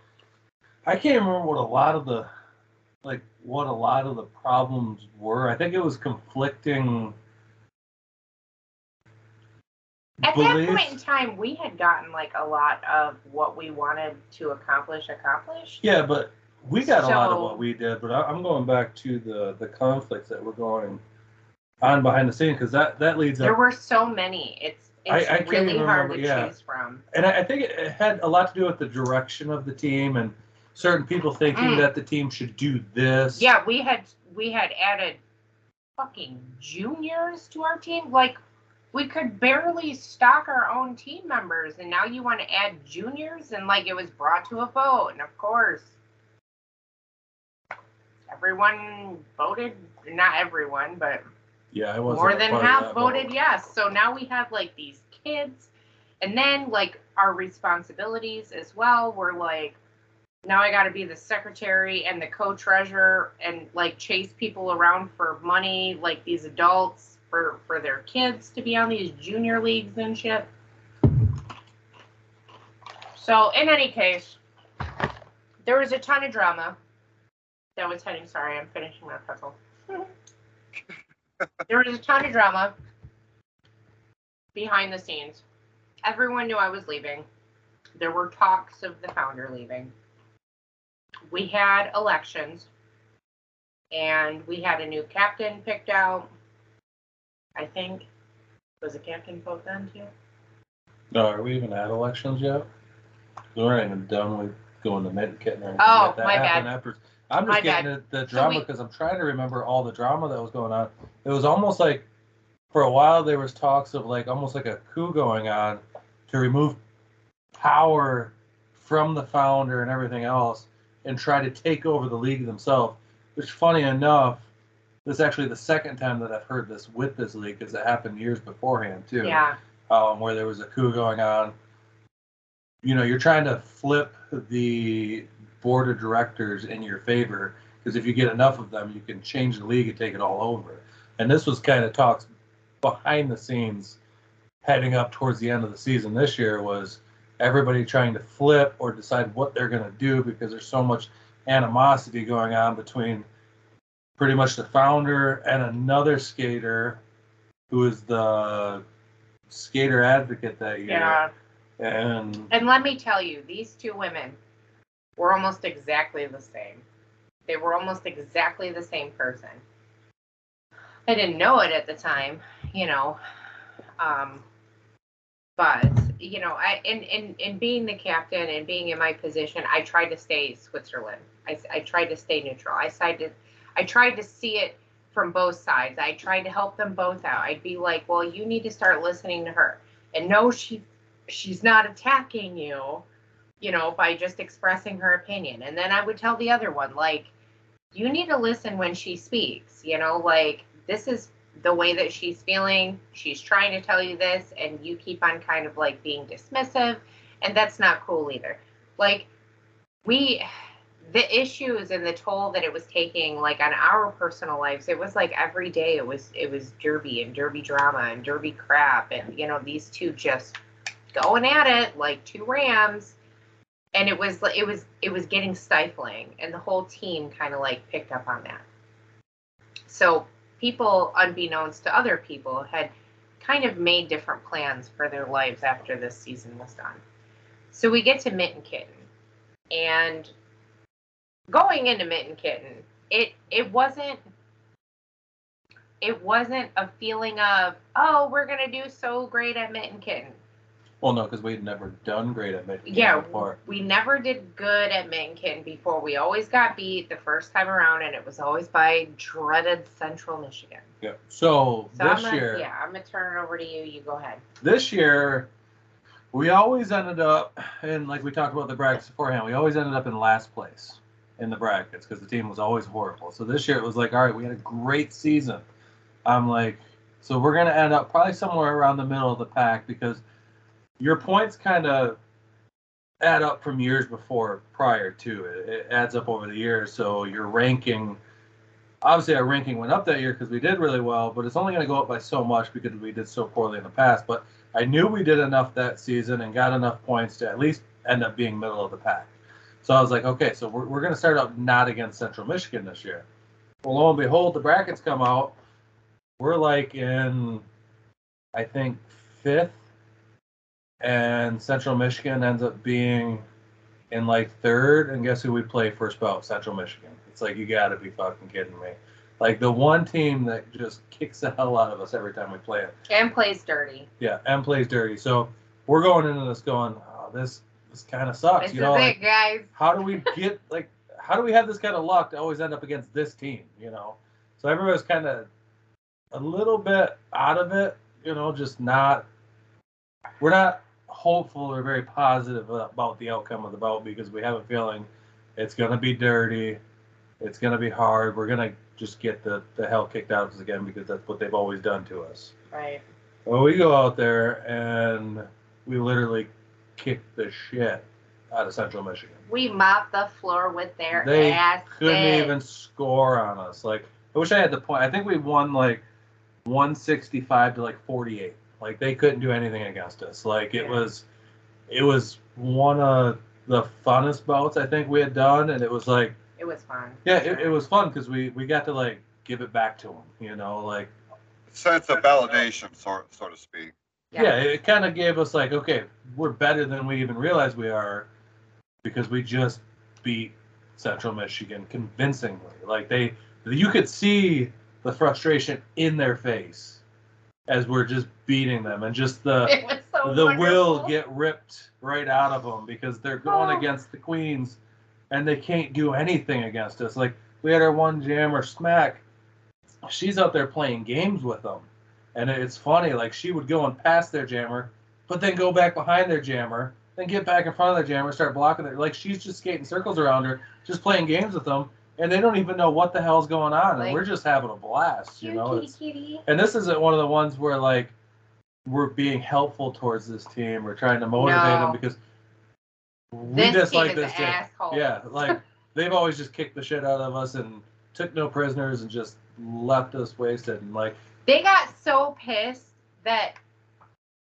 I can't remember what a lot of the like what a lot of the problems were. I think it was conflicting. At that point in time, we had gotten like a lot of what we wanted to accomplish accomplished. Yeah, but we got a lot of what we did. But I, I'm going back to the the conflicts that were going on behind the scenes because that that leads There up, were so many. It's I- it's I can't really even hard remember- to yeah. choose from. and I, I think it, it had a lot to do with the direction of the team and certain people thinking Mm. that the team should do this. Yeah, we had we had added fucking juniors to our team. Like we could barely stock our own team members, and now you want to add juniors, and like it was brought to a vote, and of course, everyone voted. Not everyone, but yeah, I was more than half voted yes. So now we have like these kids, and then like our responsibilities as well. We're like, now I got to be the secretary and the co-treasurer, and like chase people around for money, like these adults for for their kids to be on these junior leagues and shit. So in any case, there was a ton of drama that was heading. Sorry, I'm finishing my puzzle. there was a ton of drama behind the scenes. Everyone knew I was leaving. There were talks of the founder leaving. We had elections and we had a new captain picked out. I think was a captain vote then too. No, are we even at elections yet? We're not even done with going to Medkit and. Oh. That my bad. After. I'm just My getting bad. the So drama because I'm trying to remember all the drama that was going on. It was almost like, for a while, there was talks of like almost like a coup going on to remove power from the founder and everything else and try to take over the league themselves. Which, funny enough, this is actually the second time that I've heard this with this league because it happened years beforehand too Yeah. um, where there was a coup going on. You know, you're trying to flip the board of directors in your favor because if you get enough of them, you can change the league and take it all over. And this was kind of talks behind the scenes, heading up towards the end of the season this year was everybody trying to flip or decide what they're going to do because there's so much animosity going on between pretty much the founder and another skater who is the skater advocate that year. Yeah. And And let me tell you, these two women were almost exactly the same. They were almost exactly the same person. I didn't know it at the time, you know. Um, but you know, I in in in being the captain and being in my position, I tried to stay Switzerland. I I tried to stay neutral. I sided. I tried to see it from both sides. I tried to help them both out. I'd be like, "Well, you need to start listening to her." And no, she she's not attacking you, you know, by just expressing her opinion. And then I would tell the other one, like, you need to listen when she speaks, you know, like this is the way that she's feeling. She's trying to tell you this, and you keep on kind of like being dismissive, and that's not cool either. Like, we, the issues and the toll that it was taking, like on our personal lives, it was like every day it was it was derby and derby drama and derby crap, and you know these two just going at it like two rams and it was it was it was getting stifling and the whole team kind of like picked up on that so people unbeknownst to other people had kind of made different plans for their lives after this season was done. So we get to mitten kitten. And going into mitten kitten it it wasn't it wasn't a feeling of oh we're gonna do so great at mitten kitten well, no, because we'd never done great at Michigan yeah, before. we never did good at Minkin before. We always got beat the first time around, and it was always by dreaded Central Michigan. Yeah. So, So this gonna, year, yeah, I'm gonna turn it over to you. You go ahead. this year, we always ended up, and like we talked about the brackets beforehand, we always ended up in last place in the brackets because the team was always horrible. So this year it was like, all right, we had a great season. I'm like, so we're gonna end up probably somewhere around the middle of the pack because your points kind of add up from years before prior to it. It adds up over the years, so your ranking. Obviously, our ranking went up that year because we did really well, but it's only going to go up by so much because we did so poorly in the past. But I knew we did enough that season and got enough points to at least end up being middle of the pack. So I was like, okay, so we're, we're going to start out not against Central Michigan this year. Well, lo and behold, the brackets come out. We're like in, I think, fifth and Central Michigan ends up being in like third, and guess who we play first bout? Central Michigan. It's like you got to be fucking kidding me. Like the one team that just kicks the hell out of us every time we play it. And plays dirty. Yeah, and plays dirty. So we're going into this going, oh, this this kind of sucks. This you know, it, like, guys. how do we get like how do we have this kind of luck to always end up against this team? You know, so everybody's kind of a little bit out of it. You know, just not. We're not hopeful or very positive about the outcome of the bout because we have a feeling it's going to be dirty. It's going to be hard. We're going to just get the, the hell kicked out of us again because that's what they've always done to us. Right. Well, we go out there and we literally kick the shit out of Central Michigan. We mop the floor with their They ass. Couldn't even score on us. Like I wish I had the point. I think we won like 165 to like 48. Like they couldn't do anything against us. Like it Yeah. was, it was one of the funnest bouts I think we had done, and it was like, It was fun. yeah, it, it was fun because we we got to like give it back to them. You know, like Sense of validation, so, so to speak. yeah, it kind of gave us like, okay, we're better than we even realize we are because we just beat Central Michigan convincingly. Like they, you could see the frustration in their face as we're just beating them, and just the so the wonderful. will get ripped right out of them because they're going Oh. against the Queens, and they can't do anything against us. Like we had our one jammer smack. She's out there playing games with them, and it's funny. Like she would go and pass their jammer, but then go back behind their jammer, then get back in front of their jammer, start blocking it. Like she's just skating circles around her, just playing games with them, and they don't even know what the hell's going on, and we're just having a blast. You know, kitty kitty. and this isn't one of the ones where like we're being helpful towards this team. We're trying to motivate No. them because we This dislike this team. asshole. Yeah, like they've always just kicked the shit out of us and took no prisoners and just left us wasted. And like, They got so pissed that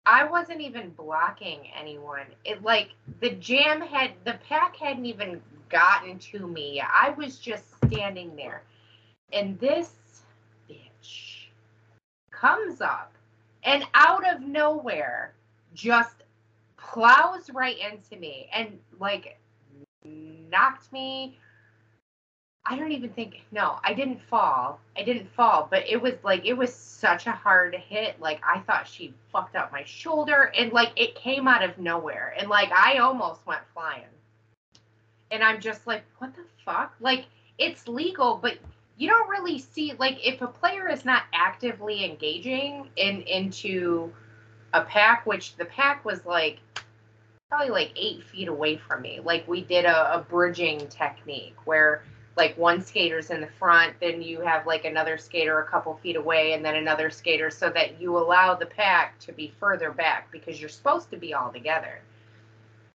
I wasn't even blocking anyone. It like the jam had the pack hadn't even gotten to me. I was just standing there. And this bitch comes up and out of nowhere just plows right into me and like knocked me I don't even think no, I didn't fall. I didn't fall, but it was like it was such a hard hit. Like I thought she fucked up my shoulder and like it came out of nowhere. And like I almost went flying. And I'm just like, what the fuck? Like it's legal, but you don't really see like if a player is not actively engaging in into a pack, which the pack was like probably like eight feet away from me. Like we did a, a bridging technique where like one skater's in the front, then you have like another skater a couple feet away, and then another skater, so that you allow the pack to be further back because you're supposed to be all together.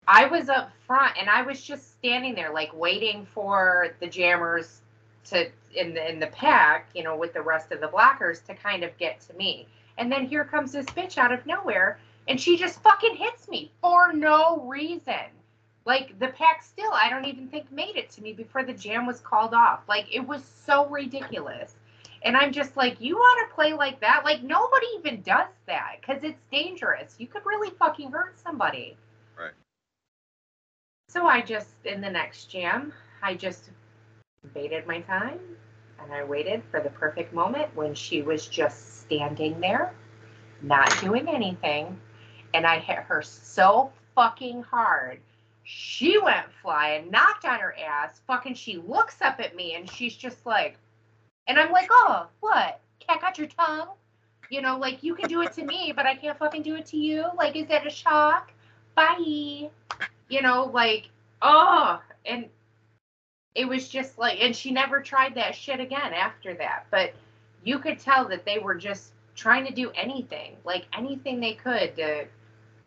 I was up front and I was just standing there like waiting for the jammers to in the in the pack, you know, with the rest of the blockers to kind of get to me. And then here comes this bitch out of nowhere and she just fucking hits me for no reason. Like the pack still, I don't even think made it to me before the jam was called off. Like it was so ridiculous. And I'm just like, you want to play like that? Like nobody even does that because it's dangerous. You could really fucking hurt somebody. So I just, in the next jam, I just baited my time and I waited for the perfect moment when she was just standing there, not doing anything. And I hit her so fucking hard she went flying, knocked on her ass. Fucking, she looks up at me and she's just like, and I'm like, oh, what? Cat got your tongue? You know, like you can do it to me, but I can't fucking do it to you. Like, is that a shock? Bye. You know, like, oh, and it was just like, and she never tried that shit again after that. But you could tell that they were just trying to do anything, like anything they could to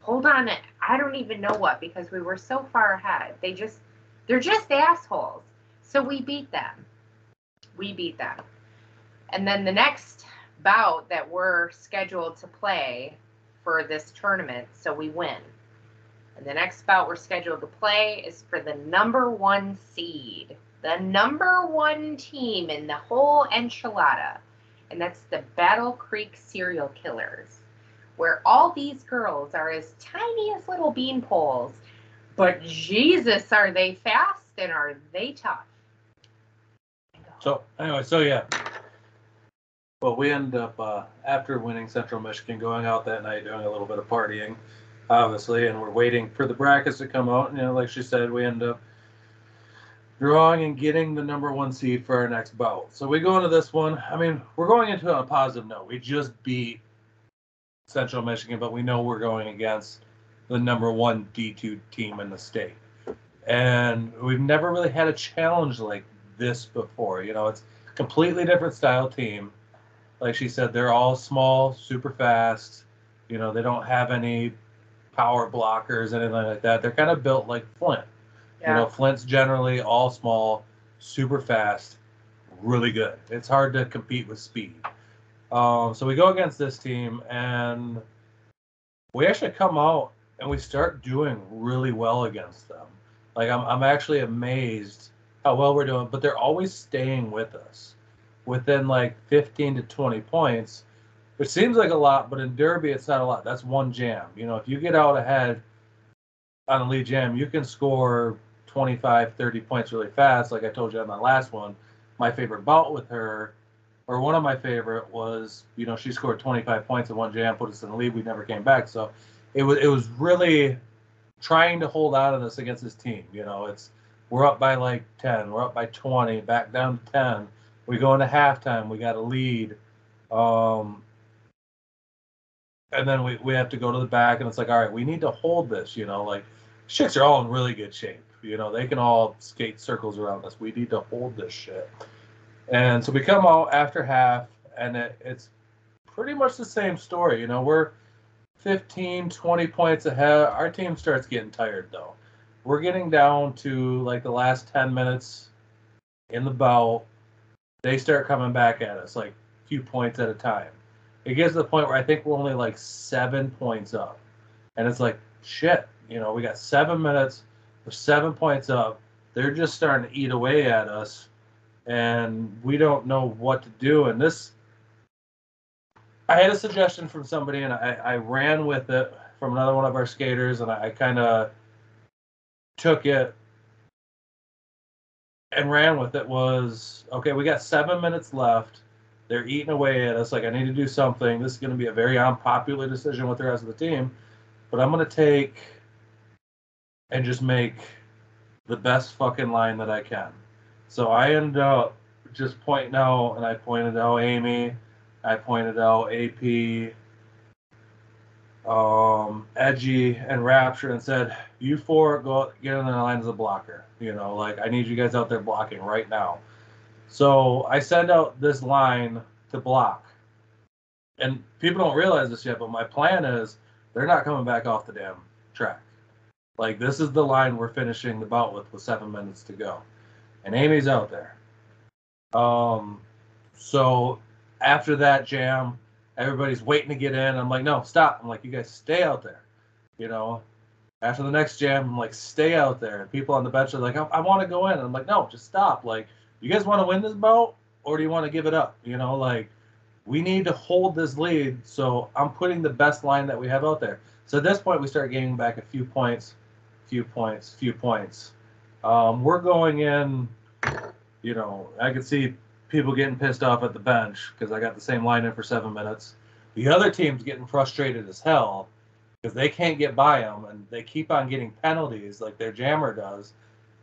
hold on I don't even know what because we were so far ahead. They just they're just assholes. So we beat them. We beat them. And then the next bout that we're scheduled to play for this tournament, so we win. And the next bout we're scheduled to play is for the number one seed, the number one team in the whole enchilada. And that's the Battle Creek Cereal Killers where all these girls are as tiny as little bean poles, but Jesus, are they fast and are they tough? So anyway, so yeah. Well, we end up uh, after winning Central Michigan, going out that night, doing a little bit of partying, obviously, and we're waiting for the brackets to come out. And you know, like she said, we end up drawing and getting the number one seed for our next bout. So we go into this one. I mean, we're going into a positive note. We just beat Central Michigan, but we know we're going against the number one D2 team in the state. And we've never really had a challenge like this before. You know, it's completely different style team. Like she said, they're all small, super fast. You know, they don't have any power blockers, anything like that. They're kind of built like Flint. Yeah. You know, Flint's generally all small, super fast, really good. It's hard to compete with speed. Um, so we go against this team, and we actually come out and we start doing really well against them. Like I'm, I'm actually amazed how well we're doing, but they're always staying with us within like 15 to 20 points, which seems like a lot, but in Derby it's not a lot. That's one jam. You know, if you get out ahead on a lead jam, you can score 25, 30 points really fast. Like I told you on my last one, my favorite bout with her or one of my favorite was, you know, she scored 25 points in one jam, put us in the lead. We never came back. So it was it was really trying to hold out of this against this team. You know, it's we're up by like 10, we're up by 20, back down to 10. We go into halftime, we got a lead. Um, and then we, we have to go to the back and it's like, all right, we need to hold this, you know, like chicks are all in really good shape. You know, they can all skate circles around us. We need to hold this shit. And so we come out after half, and it, it's pretty much the same story. You know, we're 15, 20 points ahead. Our team starts getting tired, though. We're getting down to like the last 10 minutes in the bout. They start coming back at us like a few points at a time. It gets to the point where I think we're only like seven points up. And it's like, shit, you know, we got seven minutes, we're seven points up. They're just starting to eat away at us and we don't know what to do. And this, I had a suggestion from somebody, and I, I ran with it from another one of our skaters, and I, I kind of took it and ran with it. Was okay. We got seven minutes left. They're eating away at us. Like I need to do something. This is going to be a very unpopular decision with the rest of the team, but I'm going to take and just make the best fucking line that I can. So I ended up just pointing out, and I pointed out Amy, I pointed out AP, um, Edgy, and Rapture, and said, "You four go get in the line as a blocker. You know, like I need you guys out there blocking right now." So I send out this line to block, and people don't realize this yet, but my plan is they're not coming back off the damn track. Like this is the line we're finishing the bout with with seven minutes to go, and Amy's out there. Um, so after that jam, everybody's waiting to get in. I'm like, no, stop. I'm like, you guys stay out there. You know, after the next jam, I'm like, stay out there. And people on the bench are like, I, I want to go in. And I'm like, no, just stop. Like, you guys want to win this bout or do you want to give it up? You know, like, we need to hold this lead. So I'm putting the best line that we have out there. So at this point, we start gaining back a few points, few points, few points. Um, we're going in, you know, I could see people getting pissed off at the bench because I got the same line in for seven minutes. The other team's getting frustrated as hell because they can't get by them and they keep on getting penalties like their jammer does.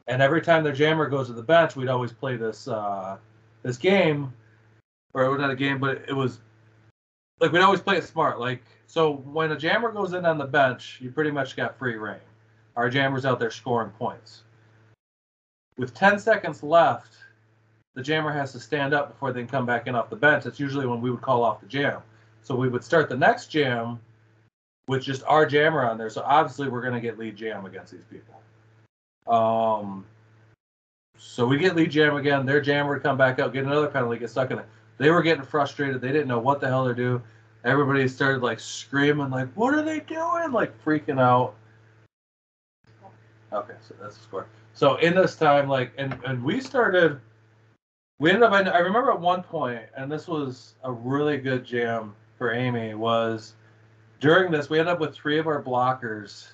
And every time their jammer goes to the bench, we'd always play this uh, this game, or it was not a game, but it was like we'd always play it smart. Like so, when a jammer goes in on the bench, you pretty much got free reign. Our jammer's out there scoring points. With 10 seconds left, the jammer has to stand up before they can come back in off the bench. That's usually when we would call off the jam. So we would start the next jam with just our jammer on there. So obviously we're going to get lead jam against these people. Um, so we get lead jam again. Their jammer would come back up, get another penalty, get stuck in it. They were getting frustrated. They didn't know what the hell to do. Everybody started like screaming, like, "What are they doing?" Like freaking out. Okay, so that's the score. So in this time, like, and and we started. We ended up. I remember at one point, and this was a really good jam for Amy. Was during this, we ended up with three of our blockers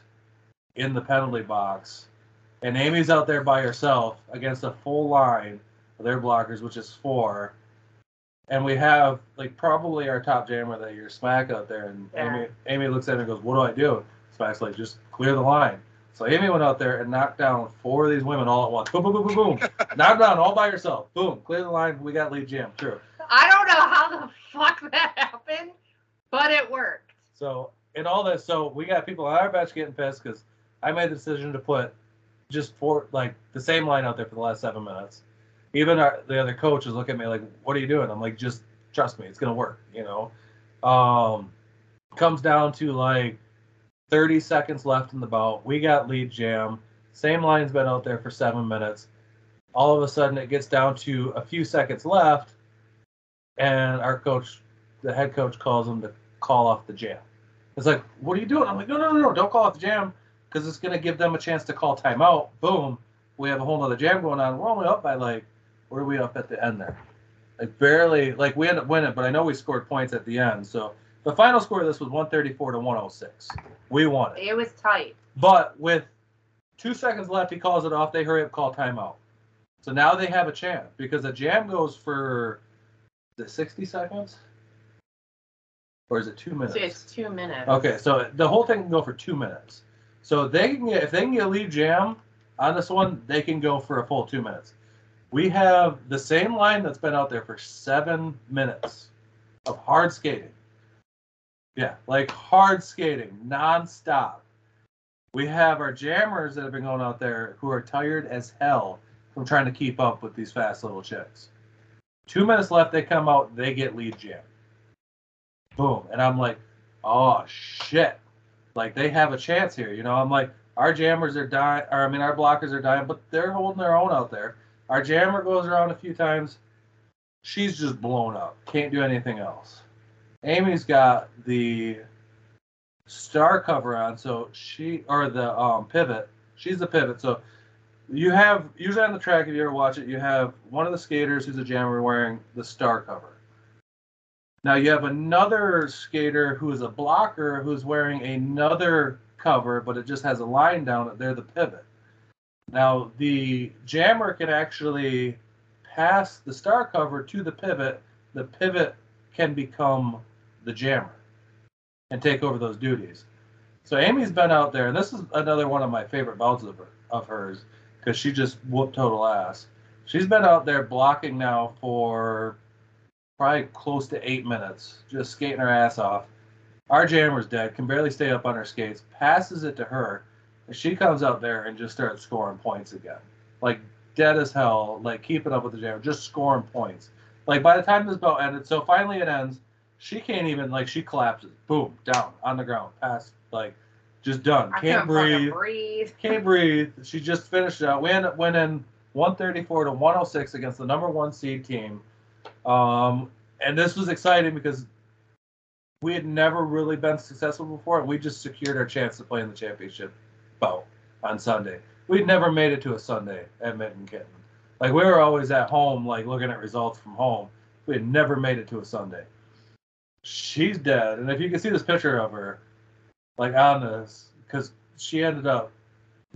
in the penalty box, and Amy's out there by herself against a full line of their blockers, which is four. And we have like probably our top jammer that you're smack out there, and Yeah. Amy Amy looks at it and goes, "What do I do?" Smack's like, "Just clear the line." So Amy went out there and knocked down four of these women all at once. Boom, boom, boom, boom, boom. knocked down all by herself. Boom, clear the line. We got lead jam. True. I don't know how the fuck that happened, but it worked. So in all this, so we got people on our bench getting pissed because I made the decision to put just for like the same line out there for the last seven minutes. Even our, the other coaches look at me like, "What are you doing?" I'm like, "Just trust me, it's gonna work." You know. Um, comes down to like 30 seconds left in the bout. We got lead jam. Same line's been out there for seven minutes. All of a sudden, it gets down to a few seconds left, and our coach, the head coach, calls him to call off the jam. It's like, what are you doing? I'm like, no, no, no, no, don't call off the jam because it's going to give them a chance to call timeout. Boom. We have a whole nother jam going on. We're only up by like, where are we up at the end there? Like barely, like we ended up winning, but I know we scored points at the end. So the final score of this was 134 to 106. We won it. It was tight. But with two seconds left, he calls it off. They hurry up, call timeout. So now they have a chance because the jam goes for the 60 seconds? Or is it two minutes? So it's two minutes. Okay, so the whole thing can go for two minutes. So they can get if they can get lead jam on this one, they can go for a full two minutes. We have the same line that's been out there for seven minutes of hard skating. Yeah, like hard skating, nonstop. We have our jammers that have been going out there who are tired as hell from trying to keep up with these fast little chicks. Two minutes left, they come out, they get lead jam. Boom. And I'm like, oh shit. Like they have a chance here. You know, I'm like, our jammers are dying, or I mean, our blockers are dying, but they're holding their own out there. Our jammer goes around a few times. She's just blown up. Can't do anything else. Amy's got the star cover on, so she or the um, pivot. She's the pivot, so You have usually on the track if you ever watch it, you have one of the skaters who's a jammer wearing the star cover. Now you have another skater who is a blocker who's wearing another cover, but it just has a line down it. They're the pivot. Now the jammer can actually pass the star cover to the pivot. The pivot can become the jammer and take over those duties. So Amy's been out there, and this is another one of my favorite bouts of her, of hers because she just whooped total ass. She's been out there blocking now for probably close to eight minutes, just skating her ass off. Our jammer's dead, can barely stay up on her skates, passes it to her, and she comes out there and just starts scoring points again. Like dead as hell, like keeping up with the jammer, just scoring points. Like by the time this bout ended, so finally it ends, she can't even like she collapses, boom, down on the ground, pass like just done. Can't couldn't breathe. breathe. Can't breathe. She just finished out. We ended up winning 134 to 106 against the number one seed team. Um, and this was exciting because we had never really been successful before, and we just secured our chance to play in the championship bout on Sunday. We'd never made it to a Sunday at Mitten Kitten. Like we were always at home, like looking at results from home. We had never made it to a Sunday. She's dead, and if you can see this picture of her, like on this, because she ended up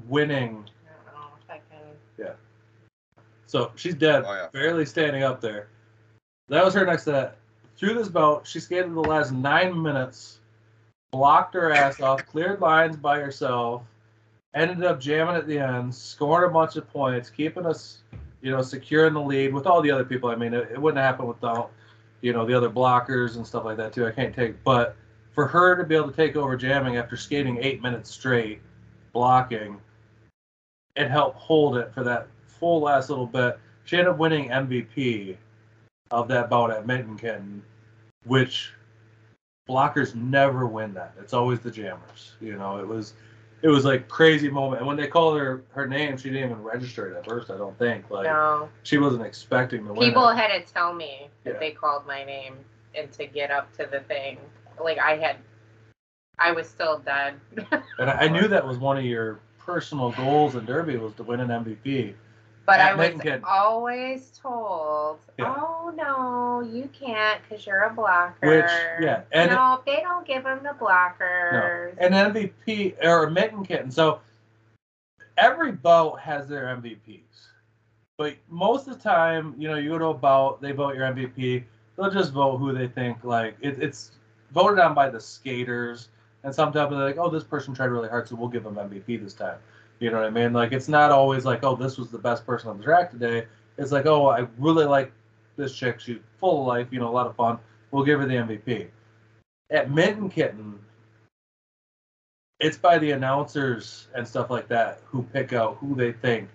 winning. I don't know if I can. So she's dead, Oh, yeah. barely standing up there. That was her next set. Through this bout, she skated the last nine minutes, blocked her ass off, cleared lines by herself, ended up jamming at the end, scoring a bunch of points, keeping us, you know, secure in the lead with all the other people. I mean, it, it wouldn't happen without, you know, the other blockers and stuff like that too. I can't take, but for her to be able to take over jamming after skating eight minutes straight, blocking, and help hold it for that full last little bit. She ended up winning MVP of that bout at Mitten, Kitten, which blockers never win that. It's always the jammers. You know, it was it was like crazy moment. And when they called her her name, she didn't even register it at first. I don't think like No. she wasn't expecting to win. People it. had to tell me that Yeah. they called my name and to get up to the thing. Like I had, I was still dead. and I I knew that was one of your personal goals in Derby was to win an MVP. But At I was Lincoln. always told, Yeah. "Oh no, you can't because you're a blocker." Which, yeah, and- no, they don't give them the blockers. an MVP or a mitten kitten. So every boat has their MVPs, but most of the time, you know, you go to a bout, they vote your MVP. They'll just vote who they think like it, it's voted on by the skaters, and sometimes they're like, oh, this person tried really hard, so we'll give them MVP this time. You know what I mean? Like it's not always like, oh, this was the best person on the track today. It's like, oh, I really like this chick. She's full of life. You know, a lot of fun. We'll give her the MVP. At Mitten Kitten, it's by the announcers and stuff like that who pick out who they think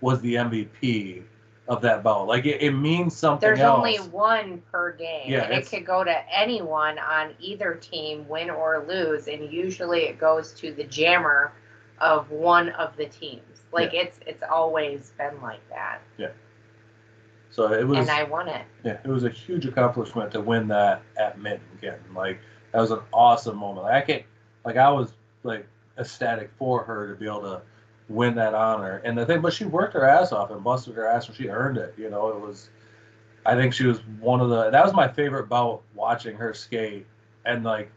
was the MVP of that bout. Like it, it means something There's else. only one per game, Yeah, and it could go to anyone on either team, win or lose, and usually it goes to the jammer of one of the teams. Like it's it's always been like that, Yeah. so it was and I won it. yeah, it was a huge accomplishment to win that at Kitten. Like that was an awesome moment. Like, I can't like I was like ecstatic for her to be able to win that honor. And the thing, but she worked her ass off and busted her ass, and she earned it. You know, it was. I think she was one of the. That was my favorite bout watching her skate, and like,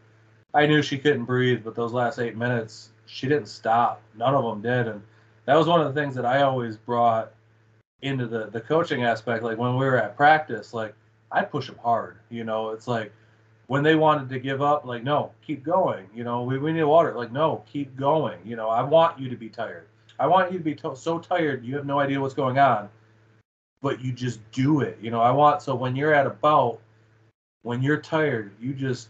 I knew she couldn't breathe, but those last eight minutes, she didn't stop. None of them did, and that was one of the things that I always brought into the the coaching aspect. Like when we were at practice, like I'd push them hard. You know, it's like when they wanted to give up, like, no, keep going. You know, we, we need water. Like, no, keep going. You know, I want you to be tired. I want you to be to- so tired you have no idea what's going on, but you just do it. You know, I want so when you're at a bout, when you're tired, you just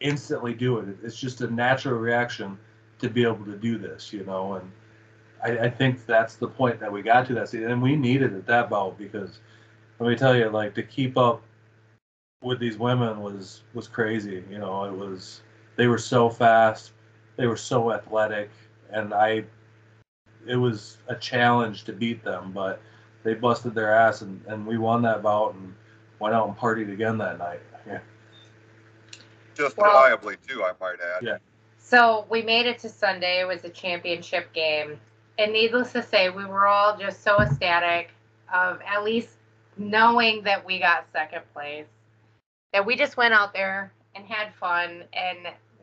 instantly do it. It's just a natural reaction to be able to do this. You know, and I, I think that's the point that we got to that season, and we needed it that bout because let me tell you, like to keep up with these women was was crazy. You know, it was they were so fast, they were so athletic, and I it was a challenge to beat them, but they busted their ass and, and we won that bout and went out and partied again that night. Yeah. Justifiably too, I might add. Yeah. So we made it to Sunday. It was a championship game, And needless to say, we were all just so ecstatic of at least knowing that we got second place that we just went out there and had fun. And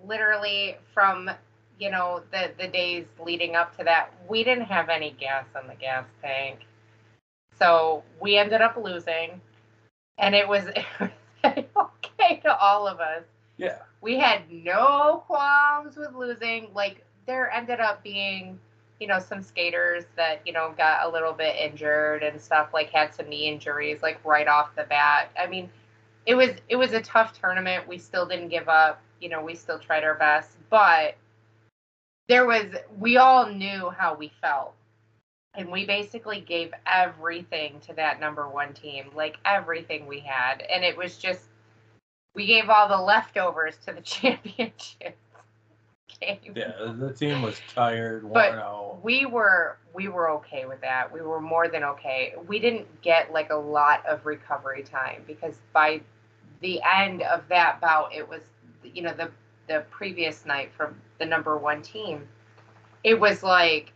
literally from you know the the days leading up to that we didn't have any gas on the gas tank. So we ended up losing. And it was, it was okay to all of us. Yeah. We had no qualms with losing. Like there ended up being, you know, some skaters that, you know, got a little bit injured and stuff, like had some knee injuries like right off the bat. I mean, it was it was a tough tournament. We still didn't give up. You know, we still tried our best, but there was we all knew how we felt. And we basically gave everything to that number one team, like everything we had. And it was just we gave all the leftovers to the championship game. Yeah. The team was tired, worn But out. We were we were okay with that. We were more than okay. We didn't get like a lot of recovery time because by the end of that bout, it was you know the the previous night from the number one team. It was like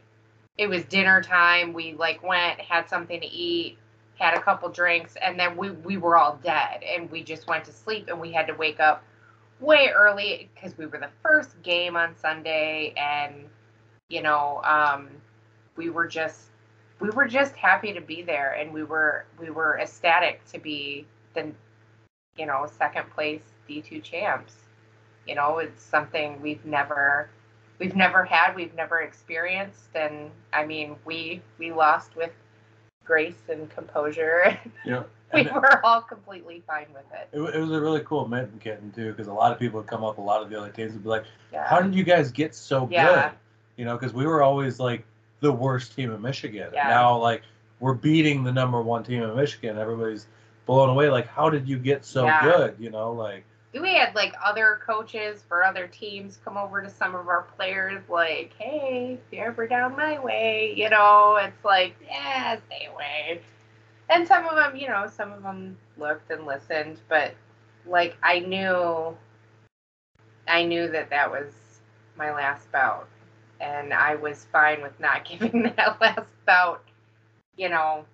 it was dinner time. We like went had something to eat, had a couple drinks, and then we we were all dead and we just went to sleep and we had to wake up way early because we were the first game on Sunday and you know um, we were just we were just happy to be there and we were we were ecstatic to be the you know second place D2 champs. You know it's something we've never we've never had we've never experienced and I mean we we lost with grace and composure Yeah. we And were all completely fine with it it, it was a really cool mitten kitten too, because a lot of people would come up, a lot of the other teams would be like, yeah "How did you guys get so Yeah. good?" You know, because we were always like the worst team in Michigan. Yeah. Now, like we're beating the number one team in Michigan. Everybody's blown away. Like, how did you get so Yeah. good? You know, like we had like other coaches for other teams come over to some of our players like hey if you're ever down my way you know? It's like yeah stay away. And some of them you know some of them looked and listened but like i knew i knew that that was my last bout and i was fine with not giving that last bout you know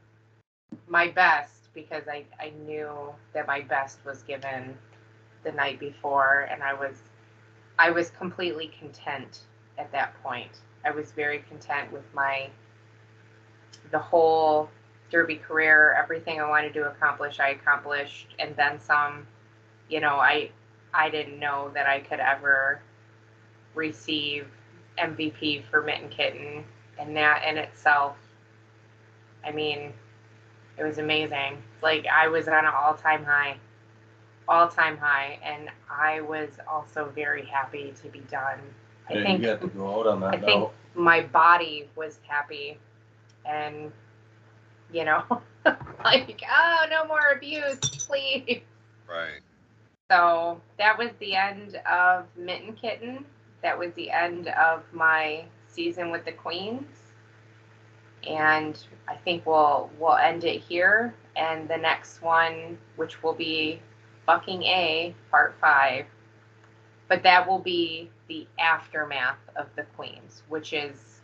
my best because i i knew that my best was given the night before and I was I was completely content at that point. I was very content with my the whole derby career, everything I wanted to accomplish, I accomplished and then some. You know, I I didn't know that I could ever receive MVP for Mitten Kitten and that in itself I mean, it was amazing. Like I was on an all-time high all time high, and I was also very happy to be done. I yeah, think you got to go out on that I think my body was happy, and you know, like oh no more abuse, please. Right. So that was the end of Mitten Kitten. That was the end of my season with the Queens. And I think we'll we'll end it here. And the next one, which will be Bucking A, part five. But that will be the aftermath of the Queens, which is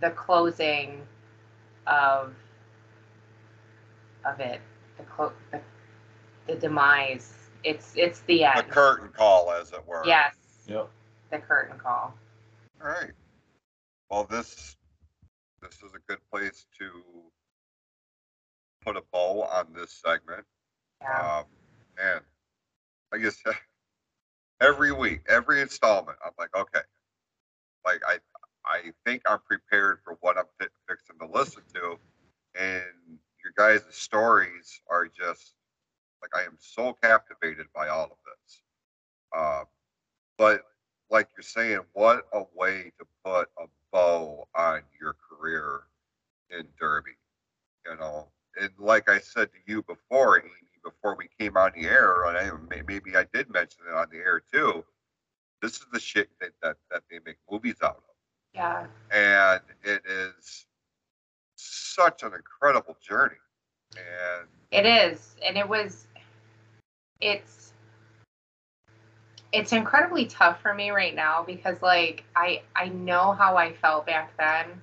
the closing of of it. The clo- the, the demise. It's it's the end. The curtain call, as it were. Yes, Yep. the curtain call. All right. Well, this this is a good place to put a bow on this segment. Yeah. Um, and I guess every week, every installment, I'm like, okay, like I, I think I'm prepared for what I'm fi- fixing to listen to, and your guys' stories are just like I am so captivated by all of this. Uh, but like you're saying, what a way to put a bow on your career in Derby, you know. And like I said to you before, before we came on the air, and I, maybe I did mention it on the air too. This is the shit that, that, that they make movies out of. Yeah. And it is such an incredible journey. And It is, and it was. It's. It's incredibly tough for me right now because, like, I I know how I felt back then,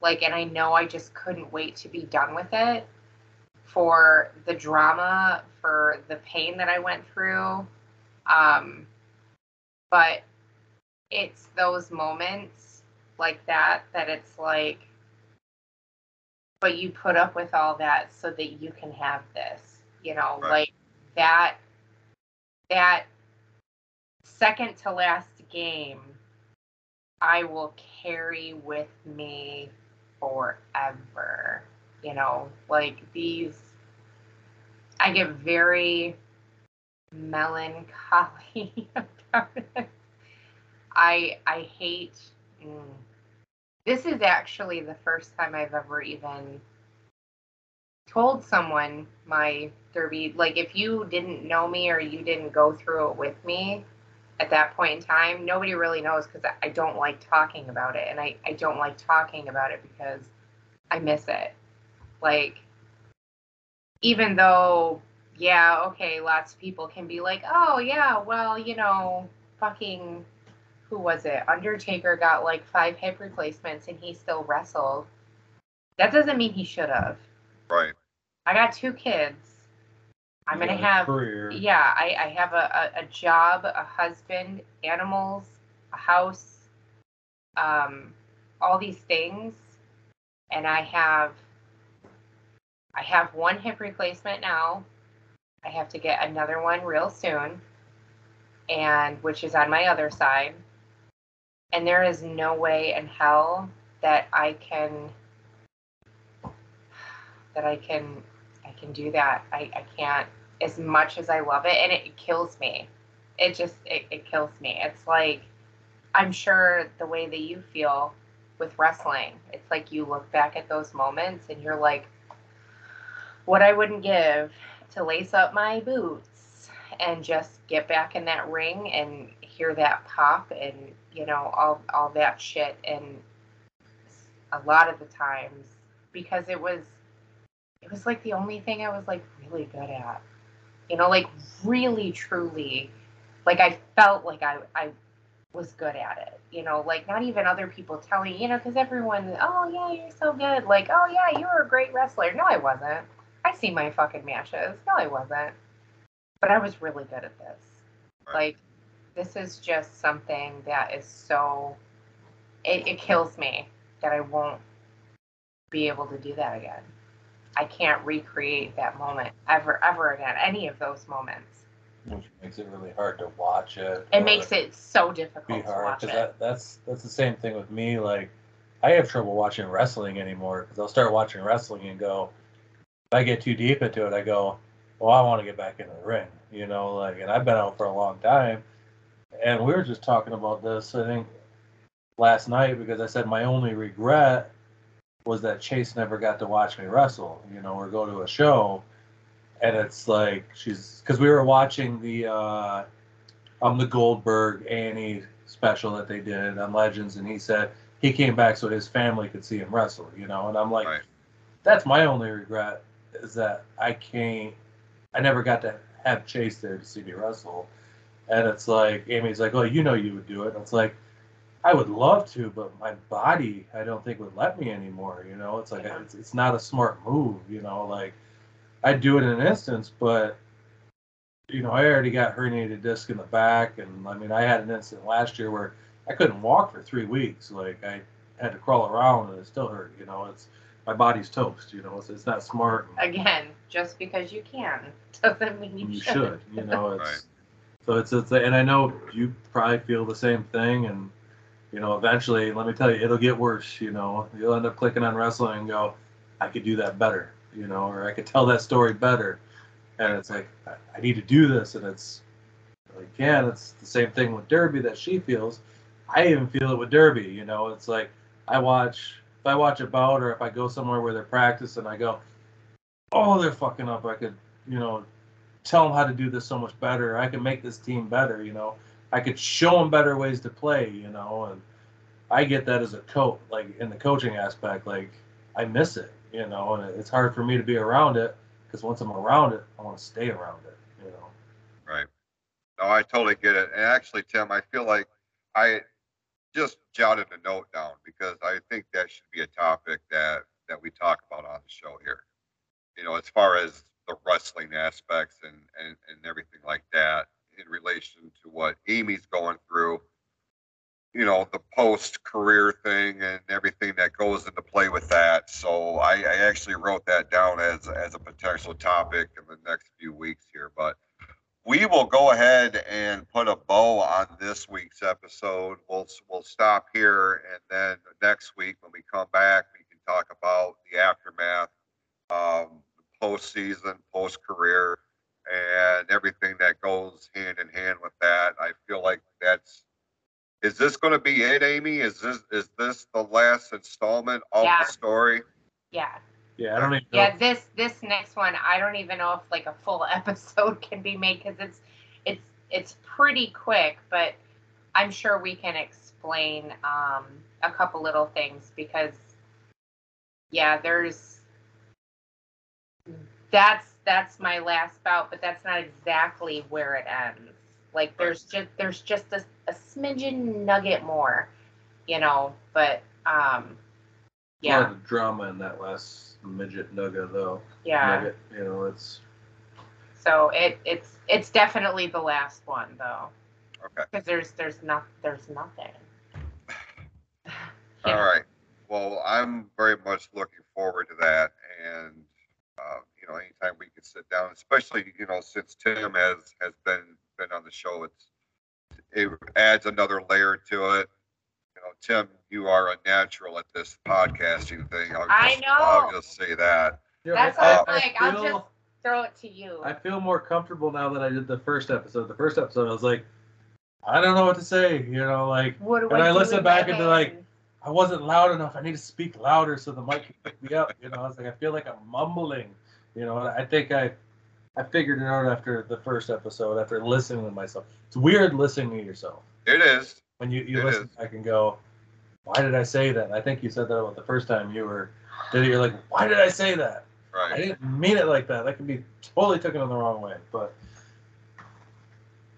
Like, and I know I just couldn't wait to be done with it for the drama, for the pain that I went through. Um, but it's those moments like that that it's like, but you put up with all that so that you can have this, you know, Right. like that, that second to last game, I will carry with me forever. You know, like these, I get very melancholy about it. I I hate. Mm, this is actually the first time I've ever even told someone my derby. Like, if you didn't know me or you didn't go through it with me at that point in time, nobody really knows because I, don't like talking about it. And I, I don't like talking about it because I miss it. Like, even though, yeah, okay, lots of people can be like, oh, yeah, well, you know, fucking, who was it? Undertaker got like five hip replacements and he still wrestled. That doesn't mean he should have. Right. I got two kids. I'm gonna have career. yeah, I, I have a, a, a job, a husband, animals, a house, um, all these things. And I have I have one hip replacement now. I have to get another one real soon. And which is on my other side. And there is no way in hell that I can that I can I can do that. I, I can't as much as I love it and it kills me. It just it, it kills me. It's like I'm sure the way that you feel with wrestling. It's like you look back at those moments and you're like what I wouldn't give to lace up my boots and just get back in that ring and hear that pop and you know all all that shit and a lot of the times because it was it was like the only thing I was like really good at. You know, like really truly like I felt like I I was good at it. You know, like not even other people telling, you know, cuz everyone, "Oh yeah, you're so good." Like, "Oh yeah, you were a great wrestler." No, I wasn't. I see my fucking matches. No, I wasn't. But I was really good at this. Right. Like this is just something that is so it, it kills me that I won't be able to do that again. I can't recreate that moment ever, ever again. Any of those moments. which makes it really hard to watch it. It makes it so difficult be to hard watch because it. that, that's that's the same thing with me. Like, I have trouble watching wrestling anymore because I'll start watching wrestling and go, I get too deep into it, I go, well, I want to get back into the ring, you know, like, and I've been out for a long time, and we were just talking about this, I think, last night because I said my only regret was that Chase never got to watch me wrestle, you know, or go to a show. And it's like she's because we were watching the uh um the Goldberg A&E special that they did on Legends, and he said he came back so his family could see him wrestle, you know. And I'm like, Right. that's my only regret is that I can't, I never got to have Chase there to see me wrestle. And it's like Amy's like, oh, you know, you would do it. And it's like, I would love to, but my body, I don't think would let me anymore. You know, it's like Yeah. it's, it's not a smart move. You know, like I'd do it in an instance, but you know, I already got herniated disc in the back, and I mean, I had an incident last year where I couldn't walk for three weeks. Like I had to crawl around, and it still hurt. You know, it's my body's toast. You know, it's, it's not smart. Again, just because you can doesn't mean you, you should. should. You know, it's Right. so it's it's and I know you probably feel the same thing, and you know, eventually, let me tell you, it'll get worse. You know, you'll end up clicking on wrestling and go, I could do that better. You know, or I could tell that story better, and it's like I, I need to do this, and it's like yeah, it's the same thing with Derby that she feels. I even feel it with Derby. You know, it's like I watch if I watch a bout or if I go somewhere where they're practicing, I go, oh, they're fucking up. I could, you know, tell them how to do this so much better. I can make this team better. You know, I could show them better ways to play. You know, and I get that as a coach, like in the coaching aspect. Like I miss it. You know, and it's hard for me to be around it because once I'm around it, I want to stay around it. You know. Right. No, I totally get it. And actually, Tim, I feel like I just jotted a note down because I think that should be a topic that that we talk about on the show here. You know, as far as the wrestling aspects and and, and everything like that in relation to what Amy's going through. You know, the post career thing and everything that goes into play with that. So I, I actually wrote that down as as a potential topic in the next few weeks here. But we will go ahead and put a bow on this week's episode. We'll we'll stop here, and then next week when we come back, we can talk about the aftermath, um, postseason, post career, and everything that goes hand in hand with that. I feel like that's. Is this going to be it, Amy? Is this is this the last installment of Yeah. the story? Yeah. Yeah, I don't even know. Yeah, this this next one, I don't even know if like a full episode can be made because it's it's it's pretty quick, but I'm sure we can explain um, a couple little things because yeah, there's that's that's my last bout, but that's not exactly where it ends. Like there's just there's just a, a smidgen nugget more, you know, but um yeah, lot of drama in that last midget nugget though. yeah. Nugget, you know, it's So it it's it's definitely the last one though, Okay. because there's there's not there's nothing. All right. Well, I'm very much looking forward to that, and uh, you know, anytime we can sit down, especially you know, since Tim has has been been on the show, it's it adds another layer to it. You know, Tim, you are a natural at this podcasting thing. I'll I just, I'll just say that. That's I, why I, I'm like, I I'll feel, just- Throw it to you. I feel more comfortable now that I did the first episode. The first episode, I was like, I don't know what to say. You know, like what do when I do listen back and be like. I wasn't loud enough. I need to speak louder so the mic can pick me up. You know, I was like, I feel like I'm mumbling. You know, I think I, I figured it out after the first episode, after listening to myself. It's weird listening to yourself It is. when you, you It listen is. back and go, why did I say that? I think you said that about the first time you were, did it? You're like, why did I say that? I didn't mean it like that. That could be totally taken in the wrong way. But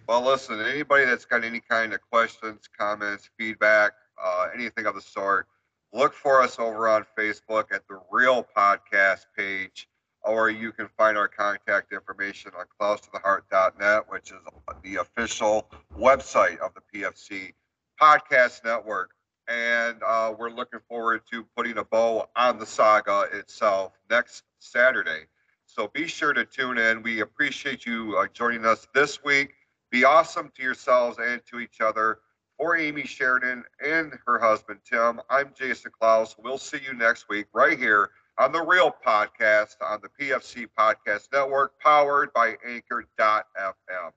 Well, listen, anybody that's got any kind of questions, comments, feedback, uh, anything of the sort, look for us over on Facebook at the Real Podcast page, or you can find our contact information on closetotheheart.net, which is the official website of the PFC Podcast Network. And uh, we're looking forward to putting a bow on the saga itself next Saturday. So be sure to tune in. We appreciate you uh, joining us this week. Be awesome to yourselves and to each other. For Amy Sheridan and her husband, Tim, I'm Jason Klaus. We'll see you next week right here on the Real Podcast on the PFC Podcast Network, powered by Anchor.fm.